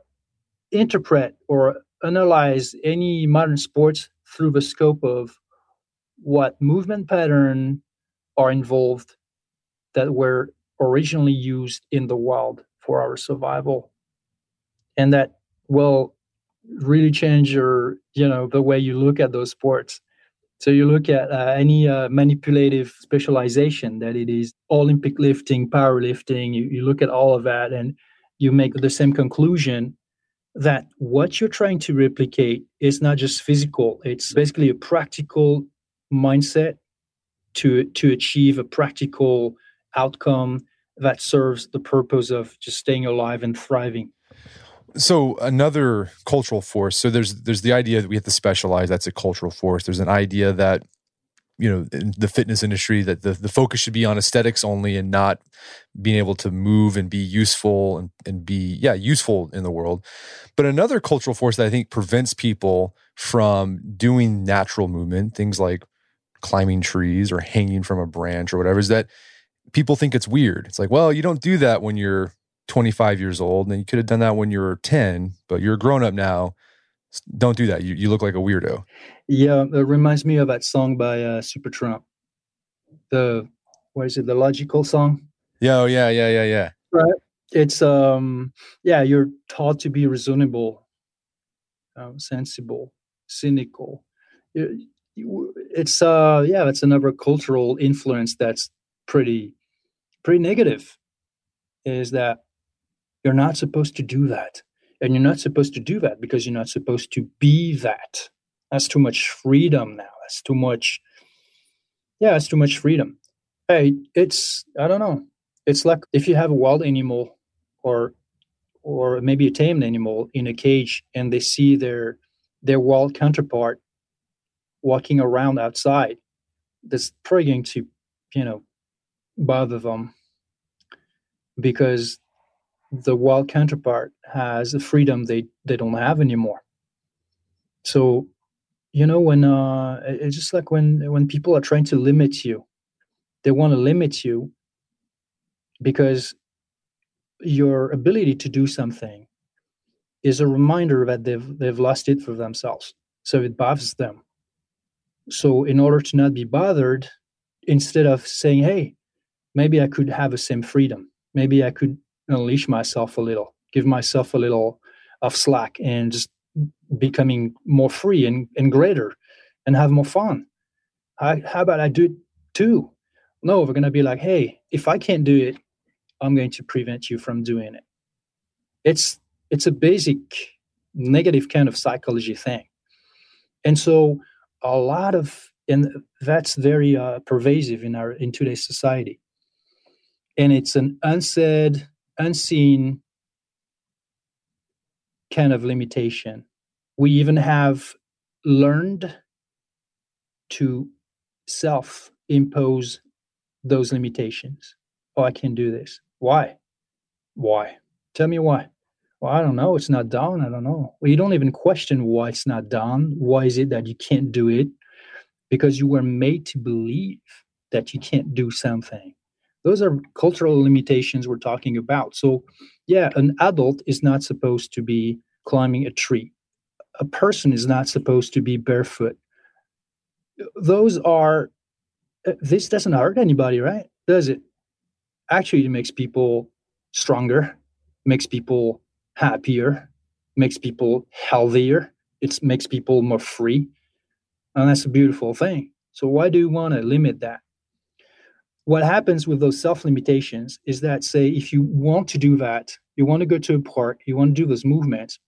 interpret or analyze any modern sports through the scope of what movement pattern are involved that were originally used in the wild for our survival. And that will really change your you know the way you look at those sports. So you look at uh, any uh, manipulative specialization that it is olympic lifting powerlifting you, you look at all of that and you make the same conclusion that what you're trying to replicate is not just physical it's basically a practical mindset to to achieve a practical outcome that serves the purpose of just staying alive and thriving. So another cultural force so there's there's the idea that we have to specialize that's a cultural force. There's an idea that you know in the fitness industry that the, the focus should be on aesthetics only and not being able to move and be useful and, and be yeah useful in the world. But another cultural force that i think prevents people from doing natural movement things like climbing trees or hanging from a branch or whatever is that people think it's weird. It's like well you don't do that when you're 25 years old and you could have done that when you were 10 but you're a grown up now. Don't do that. You, you look like a weirdo yeah, it reminds me of that song by uh, Supertramp. The what is it? The logical song. Yeah, oh yeah, yeah, yeah, yeah. Right. It's um, yeah. You're taught to be reasonable, um, sensible, cynical. It's uh, yeah. that's another cultural influence that's pretty, pretty negative. Is that you're not supposed to do that, and you're not supposed to do that because you're not supposed to be that that's too much freedom now. That's too much. Yeah, it's too much freedom. Hey, it's I don't know. It's like if you have a wild animal or or maybe a tamed animal in a cage and they see their their wild counterpart walking around outside, that's probably going to, you know, bother them because the wild counterpart has a freedom they, they don't have anymore. So you know when uh it's just like when when people are trying to limit you. They want to limit you because your ability to do something is a reminder that they've they've lost it for themselves. So it bothers them. So in order to not be bothered instead of saying hey maybe i could have the same freedom. Maybe i could unleash myself a little give myself a little of slack and just becoming more free and, and greater and have more fun. I, how about I do it too? No, we're going to be like, hey, if I can't do it, I'm going to prevent you from doing it. It's it's a basic negative kind of psychology thing, and so a lot of and that's very uh, pervasive in our in today's society. And it's an unsaid, unseen kind of limitation we even have learned to self impose those limitations. Oh, I can't do this. Why? Why? Tell me why. Well, I don't know. It's not done. I don't know. Well, you don't even question why it's not done. Why is it that you can't do it? Because you were made to believe that you can't do something. Those are cultural limitations we're talking about. So, yeah, an adult is not supposed to be climbing a tree a person is not supposed to be barefoot. Those are, this doesn't hurt anybody, right? Does it? Actually, it makes people stronger, makes people happier, makes people healthier, it makes people more free. And that's a beautiful thing. So, why do you want to limit that? What happens with those self limitations is that, say, if you want to do that, you want to go to a park, you want to do those movements,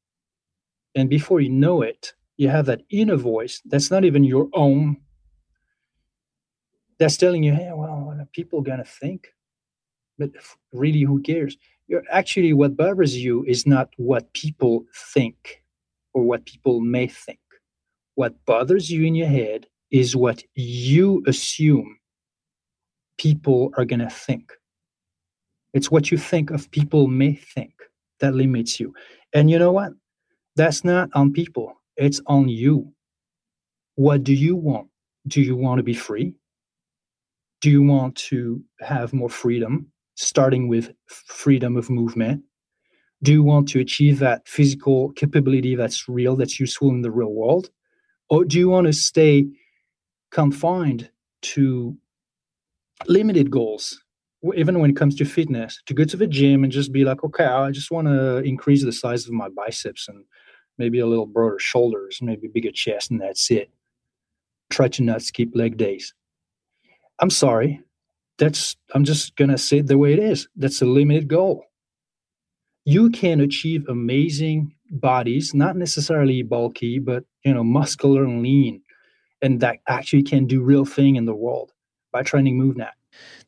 and before you know it, you have that inner voice that's not even your own. That's telling you, hey, well, what are people going to think? but really, who cares? You're actually what bothers you is not what people think or what people may think. What bothers you in your head is what you assume people are going to think. It's what you think of people may think that limits you. And you know what? That's not on people, it's on you. What do you want? Do you want to be free? Do you want to have more freedom, starting with freedom of movement? Do you want to achieve that physical capability that's real, that's useful in the real world? Or do you want to stay confined to limited goals even when it comes to fitness to go to the gym and just be like okay i just want to increase the size of my biceps and maybe a little broader shoulders maybe bigger chest and that's it. Try to not skip leg days. I'm sorry. That's i'm just gonna say it the way it is. That's a limited goal. You can achieve amazing bodies not necessarily bulky but you know muscular and lean and that actually can do real thing in the world by training MovNat.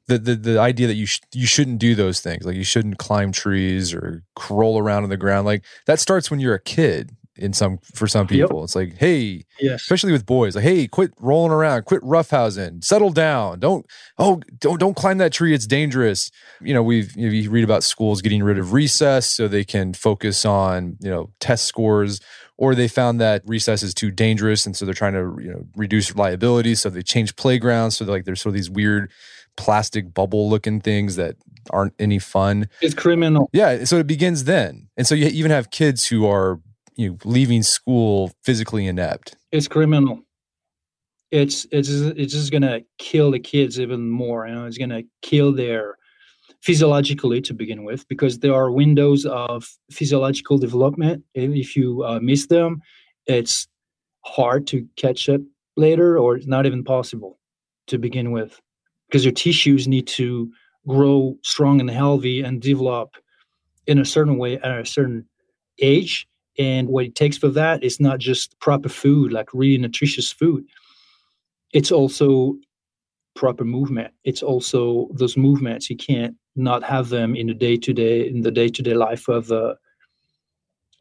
The, the the idea that you sh- you shouldn't do those things like you shouldn't climb trees or crawl around on the ground like that starts when you're a kid in some for some people. Yep. it's like hey yes. especially with boys like hey quit rolling around quit roughhousing settle down. Don't oh don't don't climb that tree it's dangerous. You know we've you, know, you read about schools getting rid of recess so they can focus on you know test scores or they found that recess is too dangerous and so they're trying to you know reduce liability so they change playgrounds so like there's sort of these weird plastic bubble looking things that aren't any fun. It's criminal. Yeah so it begins then. And so you even have kids who are you know leaving school physically inept. It's criminal. It's it's it's just gonna kill the kids even more you know it's gonna kill their physiologically to begin with because there are windows of physiological development. If you uh, miss them it's hard to catch up later or it's not even possible to begin with because your tissues need to grow strong and healthy and develop in a certain way at a certain age and what it takes for that is not just proper food like really nutritious food it's also proper movement it's also those movements you can't not have them in the day to day in the day to day life of the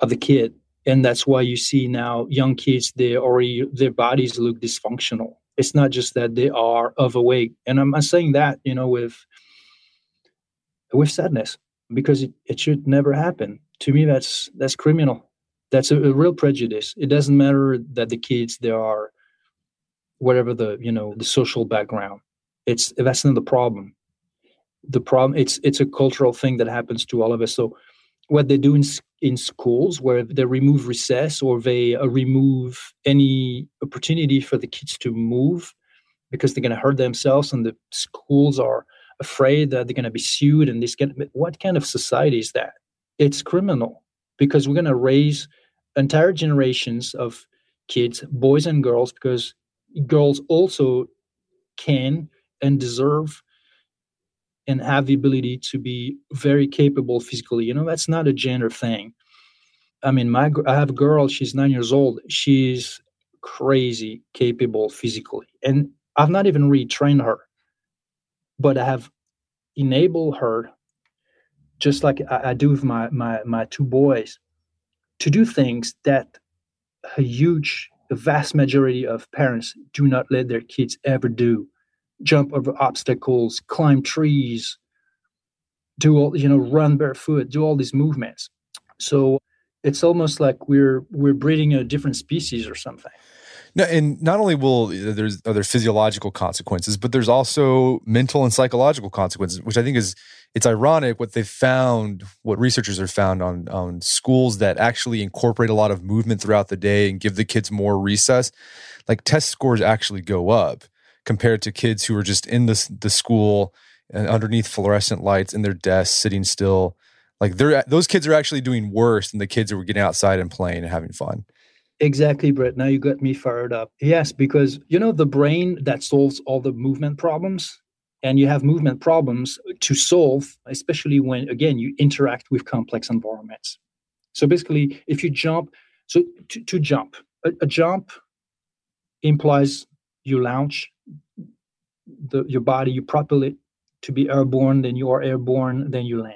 of the kid, and that's why you see now young kids they already their bodies look dysfunctional. It's not just that they are overweight, and I'm, I'm saying that you know with with sadness because it, it should never happen. To me, that's that's criminal. That's a, a real prejudice. It doesn't matter that the kids they are whatever the you know the social background. It's that's not the problem the problem it's it's a cultural thing that happens to all of us so what they do in in schools where they remove recess or they uh, remove any opportunity for the kids to move because they're going to hurt themselves and the schools are afraid that they're going to be sued and this can what kind of society is that it's criminal because we're going to raise entire generations of kids boys and girls because girls also can and deserve and have the ability to be very capable physically. You know, that's not a gender thing. I mean, my I have a girl. She's nine years old. She's crazy capable physically, and I've not even retrained her, but I have enabled her, just like I, I do with my my my two boys, to do things that a huge, the vast majority of parents do not let their kids ever do jump over obstacles, climb trees, do all you know, run barefoot, do all these movements. So it's almost like we're we're breeding a different species or something. No, and not only will uh, there's other physiological consequences, but there's also mental and psychological consequences, which I think is it's ironic what they found, what researchers have found on on schools that actually incorporate a lot of movement throughout the day and give the kids more recess, like test scores actually go up compared to kids who are just in the the school and underneath fluorescent lights in their desks sitting still. Like they're those kids are actually doing worse than the kids who were getting outside and playing and having fun exactly brett now you got me fired up yes because you know the brain that solves all the movement problems and you have movement problems to solve especially when again you interact with complex environments so basically if you jump so to, to jump a, a jump implies you launch the, your body, you propel it to be airborne, then you are airborne, then you land.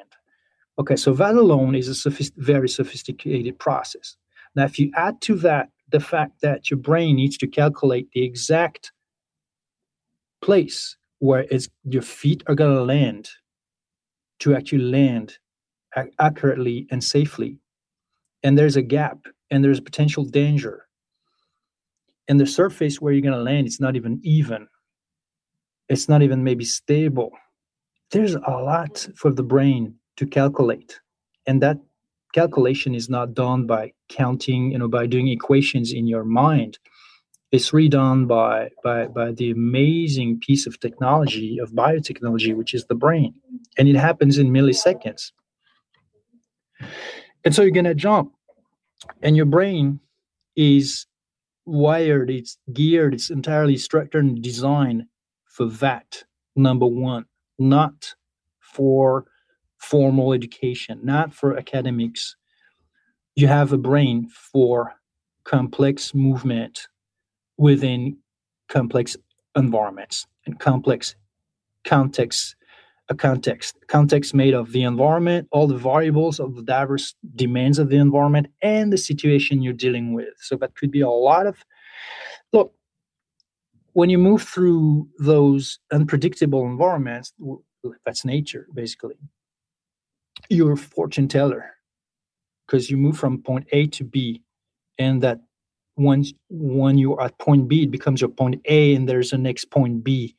Okay, so that alone is a sophist- very sophisticated process. Now, if you add to that the fact that your brain needs to calculate the exact place where your feet are going to land to actually land ac- accurately and safely, and there's a gap and there's potential danger, and the surface where you're going to land is not even even, it's not even maybe stable. There's a lot for the brain to calculate and that calculation is not done by counting you know by doing equations in your mind. It's redone by by by the amazing piece of technology of biotechnology which is the brain. And it happens in milliseconds. And so you're to jump. And your brain is wired it's geared it's entirely structured and designed for that number one not for formal education, not for academics. You have a brain for complex movement within complex environments and complex contexts a context. Context made of the environment all the variables of the diverse demands of the environment and the situation you're dealing with. So that could be a lot of look when you move through those unpredictable environments that's nature basically you're a fortune teller because you move from point A to B, and that once when you're at point B, it becomes your point A, and there's a next point B,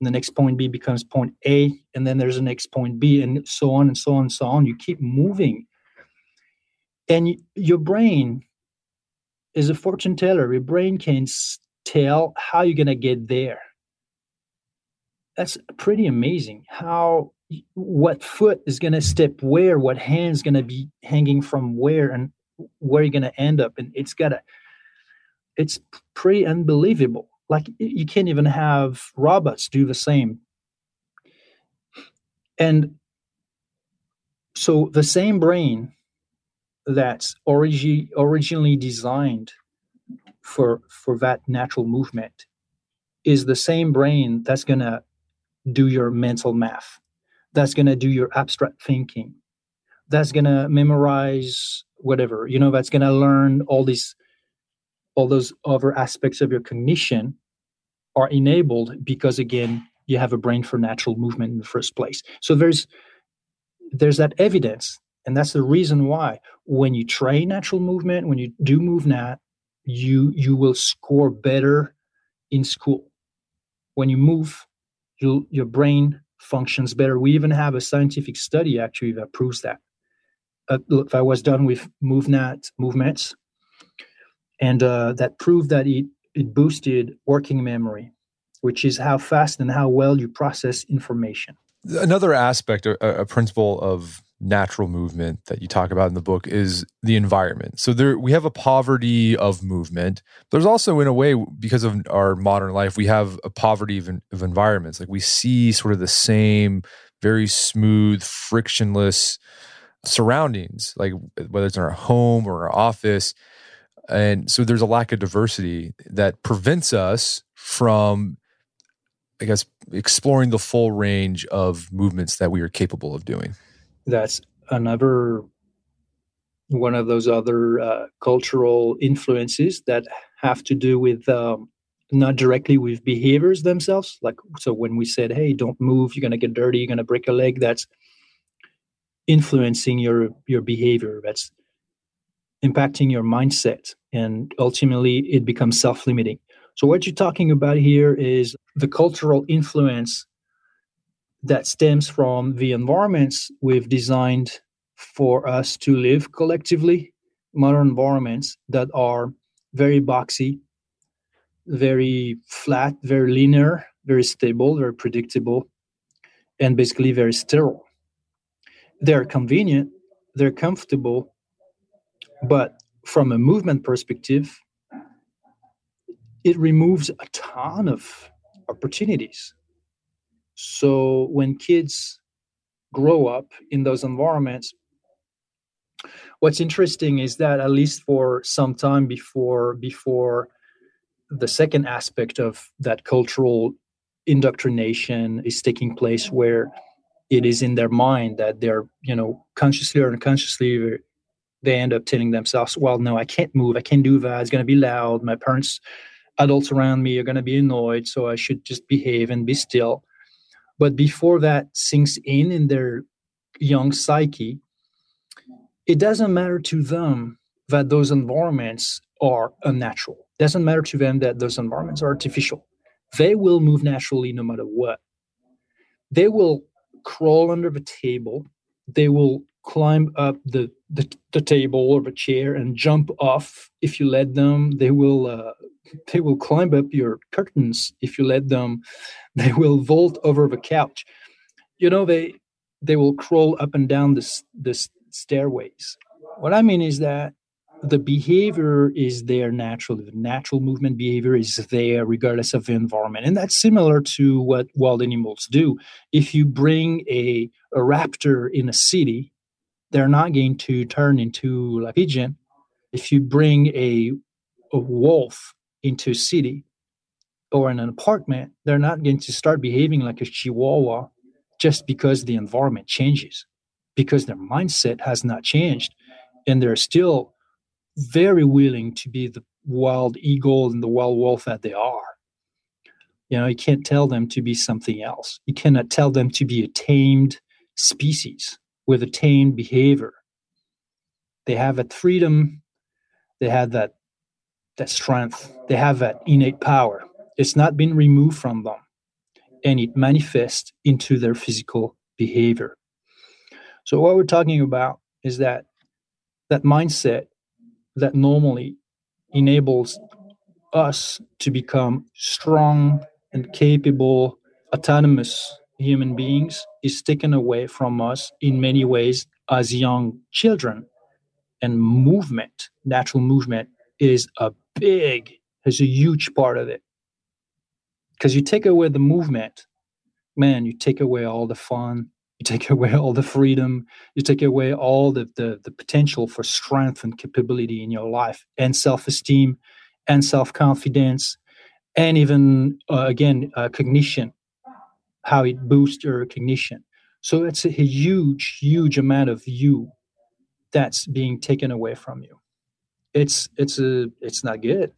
and the next point B becomes point A, and then there's a next point B, and so on and so on and so on. You keep moving, and y- your brain is a fortune teller. Your brain can tell how you're gonna get there. That's pretty amazing. How what foot is going to step where, what hand's going to be hanging from where, and where you're going to end up. And it's got to, it's pretty unbelievable. Like you can't even have robots do the same. And so the same brain that's origi- originally designed for for that natural movement is the same brain that's going to do your mental math that's going to do your abstract thinking. That's going to memorize whatever you know that's going to learn all these all those other aspects of your cognition are enabled because again you have a brain for natural movement in the first place. So there's there's that evidence and that's the reason why when you train natural movement when you do MovNat you you will score better in school. When you move you your brain functions better. We even have a scientific study actually that proves that. Uh, that was done with MovNat movements, and uh, that proved that it, it boosted working memory, which is how fast and how well you process information. Another aspect, a, a principle of natural movement that you talk about in the book is the environment. So there we have a poverty of movement. There's also in a way because of our modern life we have a poverty of, of environments. Like we see sort of the same very smooth, frictionless surroundings, like whether it's in our home or our office. And so there's a lack of diversity that prevents us from I guess exploring the full range of movements that we are capable of doing that's another one of those other uh, cultural influences that have to do with um, not directly with behaviors themselves. Like so when we said hey don't move. You're going to get dirty. You're going to break a leg that's influencing your your behavior. That's impacting your mindset and ultimately it becomes self-limiting. So what you're talking about here is the cultural influence that stems from the environments we've designed for us to live collectively, modern environments that are very boxy, very flat, very linear, very stable, very predictable, and basically very sterile. They're convenient, they're comfortable, but from a movement perspective, it removes a ton of opportunities so when kids grow up in those environments, what's interesting is that at least for some time before before the second aspect of that cultural indoctrination is taking place where it is in their mind that they're you know consciously or unconsciously they end up telling themselves well no i can't move. I can't do that. It's going to be loud. My parents adults around me are going to be annoyed so i should just behave and be still but before that sinks in in their young psyche it doesn't matter to them that those environments are unnatural. It doesn't matter to them that those environments are artificial. They will move naturally no matter what. They will crawl under the table. They will climb up the, the, the table or the chair and jump off if you let them. They will uh, they will climb up your curtains if you let them they will vault over the couch you know they they will crawl up and down this this stairways what i mean is that the behavior is there naturally. The natural movement behavior is there regardless of the environment. And that's similar to what wild animals do. If you bring a, a raptor in a city, they're not going to turn into a pigeon. If you bring a, a wolf into a city or in an apartment, they're not going to start behaving like a chihuahua just because the environment changes, because their mindset has not changed. And they're still very willing to be the wild eagle and the wild wolf that they are. You know, you can't tell them to be something else. You cannot tell them to be a tamed species with a tamed behavior. They have that freedom, they have that that strength, they have that innate power. It's not been removed from them. And it manifests into their physical behavior. So what we're talking about is that that mindset that normally enables us to become strong and capable, autonomous human beings is taken away from us in many ways as young children. And movement, natural movement, is a big, is a huge part of it. Because you take away the movement, man, you take away all the fun, you take away all the freedom you take away all the, the, the potential for strength and capability in your life and self-esteem and self-confidence and even uh, again uh, cognition how it boosts your cognition so it's a huge huge amount of you that's being taken away from you it's it's a it's not good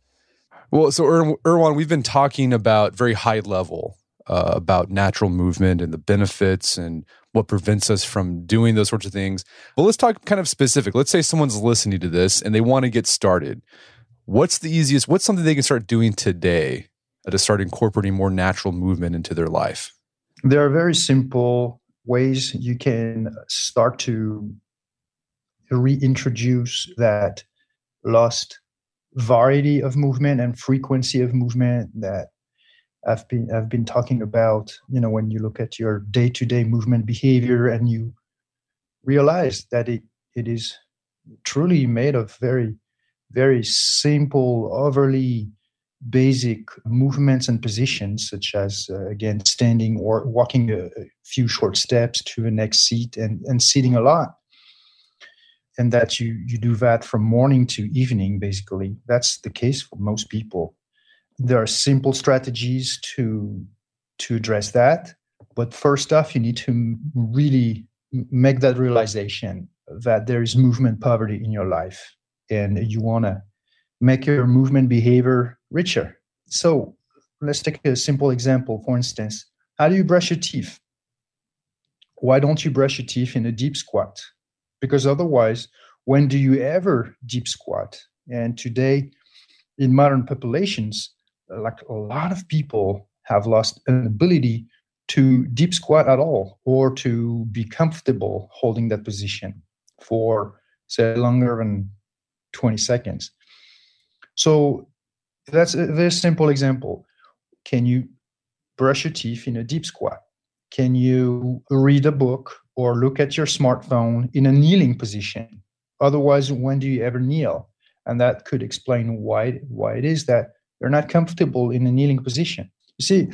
well so Ir- Erwan, we've been talking about very high level uh, about natural movement and the benefits and what prevents us from doing those sorts of things. But let's talk kind of specific. Let's say someone's listening to this and they want to get started. What's the easiest? What's something they can start doing today to start incorporating more natural movement into their life? There are very simple ways you can start to reintroduce that lost variety of movement and frequency of movement that I've been I've been talking about, you know, when you look at your day-to-day movement behavior and you realize that it it is truly made of very very simple, overly basic movements and positions, such as uh, again standing or walking a, a, few short steps to the next seat and, and sitting a lot. And that you you do that from morning to evening, basically. That's the case for most people. There are simple strategies to to address that but first off you need to really make that realization that there is movement poverty in your life and you want to make your movement behavior richer. So let's take a simple example. For instance how do you brush your teeth? Why don't you brush your teeth in a deep squat because otherwise when do you ever deep squat? And today in modern populations like a lot of people have lost an ability to deep squat at all or to be comfortable holding that position for say longer than 20 seconds. So that's a very simple example. Can you brush your teeth in a deep squat can you read a book or look at your smartphone in a kneeling position otherwise when do you ever kneel and that could explain why why it is that they're not comfortable in a kneeling position. You see,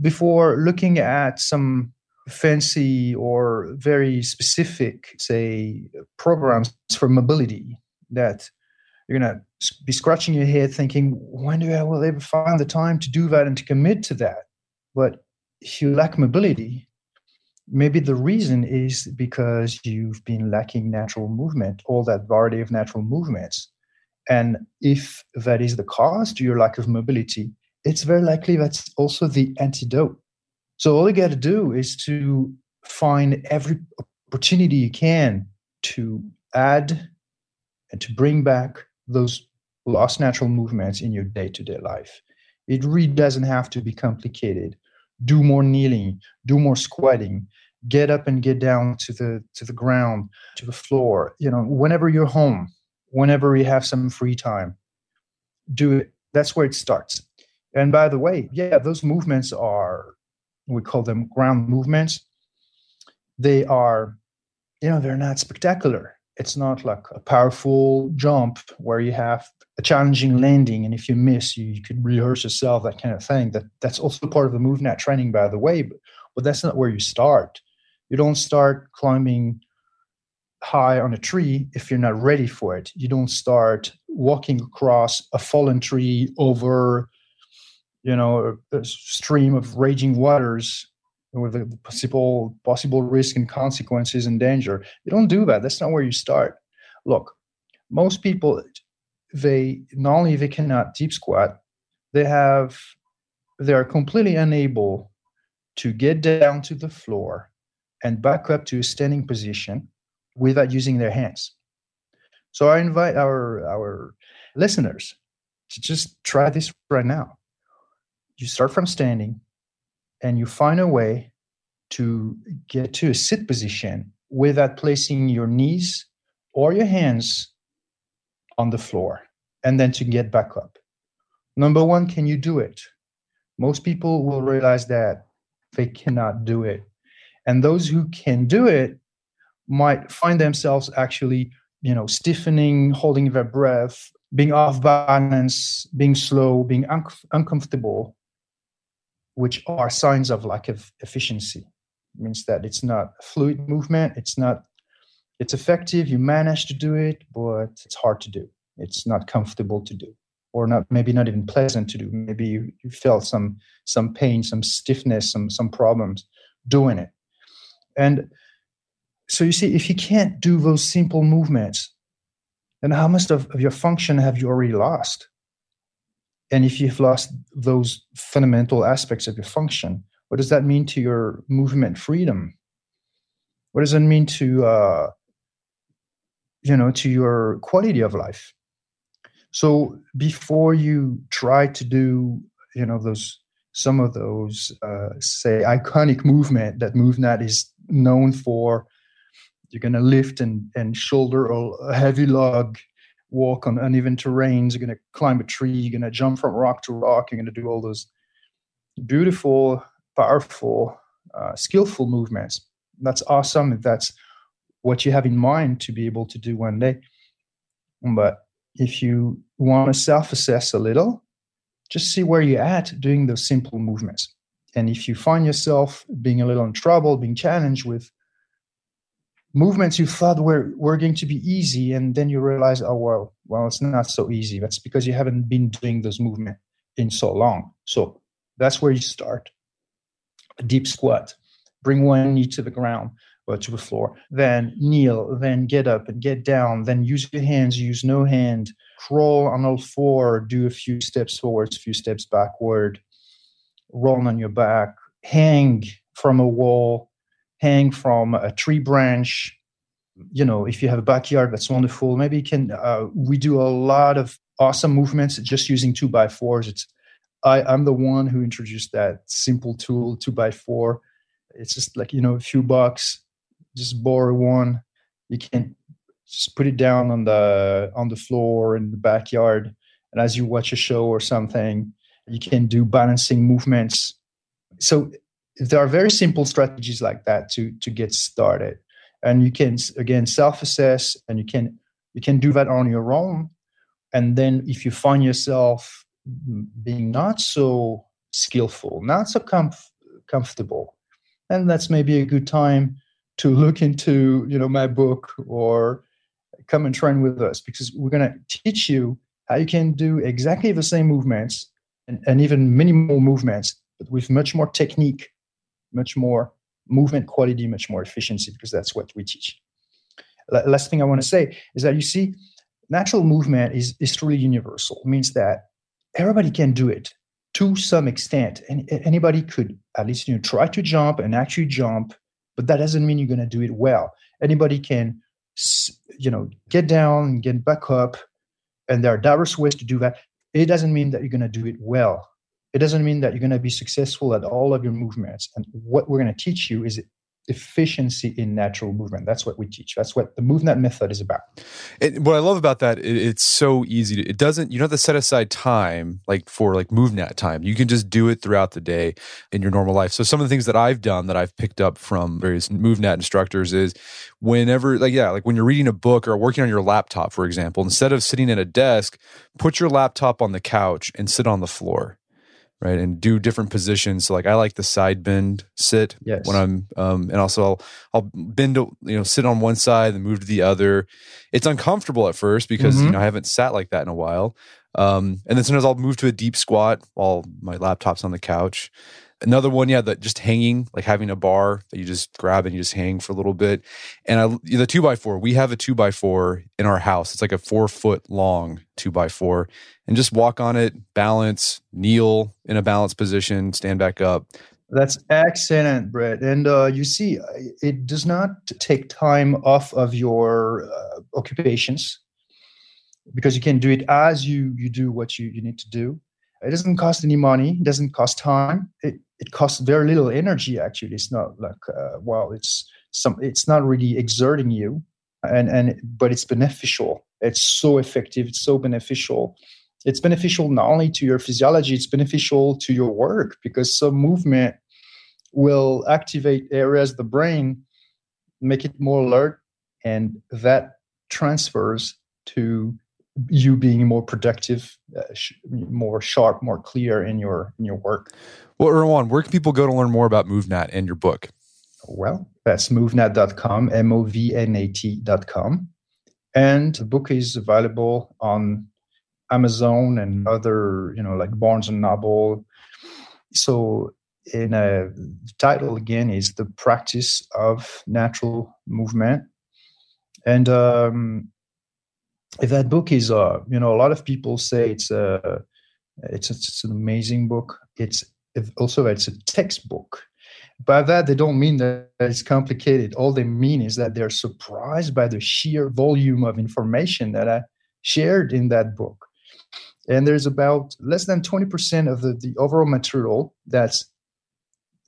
before looking at some fancy or very specific, say, programs for mobility that you're going to be scratching your head thinking, when do I will ever find the time to do that and to commit to that? But if you lack mobility, maybe the reason is because you've been lacking natural movement, all that variety of natural movements. And if that is the cause to your lack of mobility, it's very likely that's also the antidote. So all you got to do is to find every opportunity you can to add and to bring back those lost natural movements in your day-to-day life. It really doesn't have to be complicated. Do more kneeling, do more squatting, get up and get down to the to the ground, to the floor. You know, whenever you're home, whenever you have some free time, do it. That's where it starts. And by the way, yeah, those movements are we call them ground movements. They are, you know, they're not spectacular. It's not like a powerful jump where you have a challenging landing, and if you miss, you, you could rehearse yourself, that kind of thing. That that's also part of the MovNat training, by the way. But, but that's not where you start. You don't start climbing high on a tree if you're not ready for it. You don't start walking across a fallen tree over, you know, a, a stream of raging waters with the possible possible risk and consequences and danger. You don't do that. That's not where you start. Look, most people they not only they cannot deep squat, they have they are completely unable to get down to the floor and back up to a standing position without using their hands. So I invite our our listeners to just try this right now. You start from standing and you find a way to get to a sit position without placing your knees or your hands on the floor and then to get back up. Number one, can you do it? Most people will realize that they cannot do it. And those who can do it might find themselves actually, you know, stiffening, holding their breath, being off balance, being slow, being un- uncomfortable, which are signs of lack of efficiency. It means that it's not fluid movement, it's not it's effective, you manage to do it, but it's hard to do. It's not comfortable to do or not maybe not even pleasant to do maybe you, you felt some some pain some stiffness some some problems doing it and so you see, if you can't do those simple movements, then how much of, of your function have you already lost? And if you've lost those fundamental aspects of your function, what does that mean to your movement freedom? What does that mean to uh, you know to your quality of life? So before you try to do you know those some of those uh, say iconic movement that MovNat is known for. You're going to lift and, and shoulder a heavy log, walk on uneven terrains. You're going to climb a tree. You're going to jump from rock to rock. You're going to do all those beautiful, powerful, uh, skillful movements. That's awesome that's what you have in mind to be able to do one day. But if you want to self assess a little, just see where you're at doing those simple movements. And if you find yourself being a little in trouble, being challenged with movements you thought were, were going to be easy, and then you realize, oh, well, well, it's not so easy. That's because you haven't been doing those movements in so long. So that's where you start. A deep squat. Bring one knee to the ground or to the floor. Then kneel, then get up and get down. Then use your hands, use no hand. Crawl on all four, do a few steps forwards, a few steps backward roll on your back, hang from a wall, hang from a tree branch. You know, if you have a backyard, that's wonderful. Maybe you can. Uh, we do a lot of awesome movements just using two by fours. It's I, I'm the one who introduced that simple tool, two by four. It's just like you know, a few bucks. Just borrow one. You can just put it down on the on the floor in the backyard, and as you watch a show or something, you can do balancing movements. So there are very simple strategies like that to to get started. And you can again self-assess and you can you can do that on your own. And then if you find yourself being not so skillful, not so comf- comfortable, and that's maybe a good time to look into you know my book or come and train with us because we're going to teach you how you can do exactly the same movements and, and even minimal movements, but with much more technique much more movement quality, much more efficiency, because that's what we teach. last thing I want to say is that you see, natural movement is, is truly universal. It means that everybody can do it to some extent. And anybody could at least you know try to jump and actually jump, but that doesn't mean you're going to do it well. Anybody can you know get down and get back up, and there are diverse ways to do that. It doesn't mean that you're going to do it well it doesn't mean that you're going to be successful at all of your movements. And what we're going to teach you is efficiency in natural movement. That's what we teach. That's what the MovNat method is about. It, what I love about that, it, it's so easy. To, it doesn't. You don't have to set aside time like for like MovNat time. You can just do it throughout the day in your normal life. So some of the things that I've done that I've picked up from various MovNat instructors is whenever like yeah like when you're reading a book or working on your laptop for example instead of sitting at a desk put your laptop on the couch and sit on the floor right and do different positions so like i like the side bend sit yes. when i'm um and also i'll i'll bend you know sit on one side and move to the other it's uncomfortable at first because mm-hmm. you know i haven't sat like that in a while um and then sometimes i'll move to a deep squat while my laptop's on the couch Another one, yeah, that just hanging, like having a bar that you just grab and you just hang for a little bit. And I, the two by four, we have a two by four in our house. It's like a four foot long two by four, and just walk on it, balance, kneel in a balanced position, stand back up. That's excellent, Brett. And uh, you see, it does not take time off of your uh, occupations because you can do it as you you do what you, you need to do. It doesn't cost any money. It doesn't cost time. It it costs very little energy. Actually, it's not like uh, well, it's some. It's not really exerting you, and and but it's beneficial. It's so effective. It's so beneficial. It's beneficial not only to your physiology. It's beneficial to your work because some movement will activate areas of the brain, make it more alert, and that transfers to you being more productive, uh, sh- more sharp, more clear in your in your work. Well, Erwan, where can people go to learn more about MovNat and your book? Well, that's movnat.com, M O V N A T.com. And the book is available on Amazon and other, you know, like Barnes and Noble. So, in a the title again is The Practice of Natural Movement. And um, that book is uh you know a lot of people say it's a it's, it's an amazing book. It's also it's a textbook. By that they don't mean that it's complicated. All they mean is that they're surprised by the sheer volume of information that i shared in that book. And there's about less than 20% of the, the overall material that's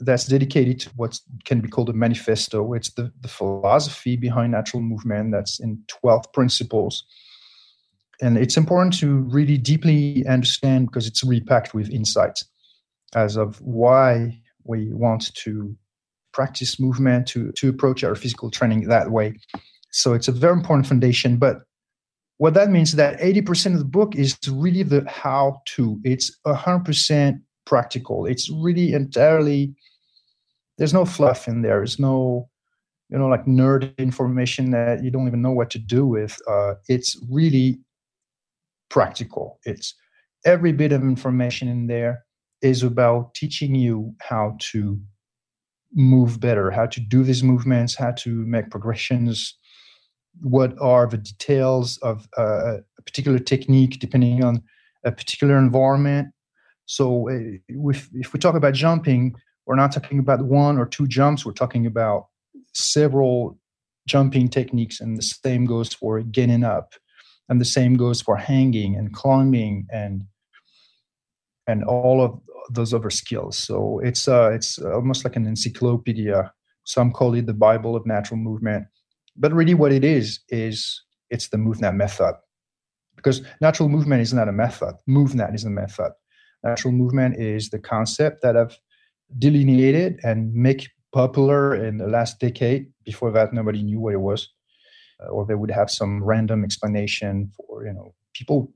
that's dedicated to what can be called a manifesto. It's the, the philosophy behind natural movement that's in 12 principles and it's important to really deeply understand because it's really packed with insights as of why we want to practice movement to to approach our physical training that way. So it's a very important foundation but what that means is that 80% of the book is really the how to. It's 100% practical. It's really entirely there's no fluff in there. There's no you know like nerd information that you don't even know what to do with. Uh, it's really practical. It's every bit of information in there is about teaching you how to move better, how to do these movements, how to make progressions, what are the details of uh, a particular technique depending on a particular environment. So, uh, if, if we talk about jumping, we're not talking about one or two jumps, we're talking about several jumping techniques, and the same goes for getting up and the same goes for hanging and climbing and and all of those other skills. So it's uh it's almost like an encyclopedia. Some call it the bible of natural movement. But really what it is is it's the movnat method. Because natural movement is not a method. Movnat is a method. Natural movement is the concept that i've delineated and make popular in the last decade. Before that nobody knew what it was Uh, or they would have some random explanation for you know people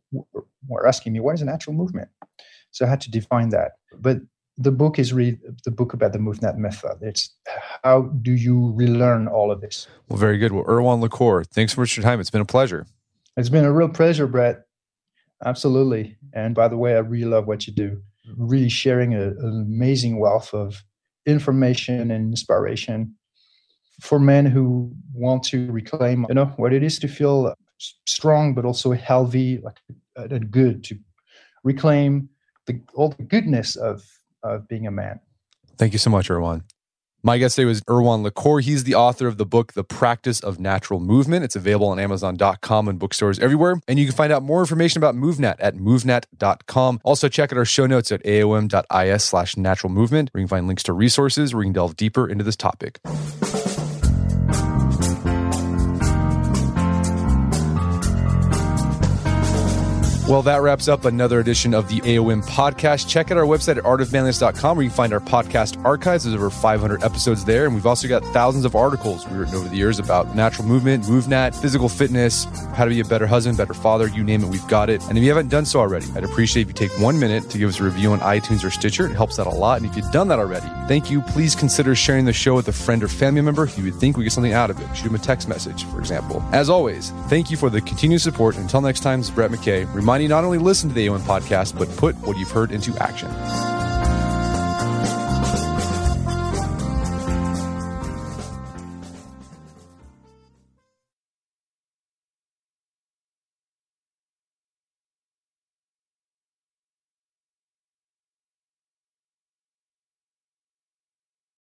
were asking me what is a natural movement so i had to define that but the book is really the book about the MovNat method. It's how do you relearn all of this? Well, very good. Well, Erwan Le Corre, thanks so much for your time. It's been a pleasure. It's been a real pleasure, Brett. Absolutely. And by the way, I really love what you do. Really sharing a, an amazing wealth of information and inspiration for men who want to reclaim, you know, what it is to feel strong, but also healthy like, and good to reclaim the, all the goodness of, of being a man. Thank you so much, Erwan. My guest today was Erwan Le Corre. He's the author of the book, The Practice of Natural Movement. It's available on Amazon.com and bookstores everywhere. And you can find out more information about MovNat at MovNat.com. Also, check out our show notes at aom.is slash natural movement, where you can find links to resources where you can delve deeper into this topic. Well, that wraps up another edition of the AOM podcast. Check out our website at artofmanliness.com where you can find our podcast archives. There's over 500 episodes there. And we've also got thousands of articles we've written over the years about natural movement, MovNat, physical fitness, how to be a better husband, better father, you name it, we've got it. And if you haven't done so already, I'd appreciate if you take one minute to give us a review on iTunes or Stitcher. It helps out a lot. And if you've done that already, thank you. Please consider sharing the show with a friend or family member who you would think would get something out of it. Shoot them a text message, for example. As always, thank you for the continued support. Until next time, is Brett McKay. Remind you not only listen to the AOM podcast, but put what you've heard into action.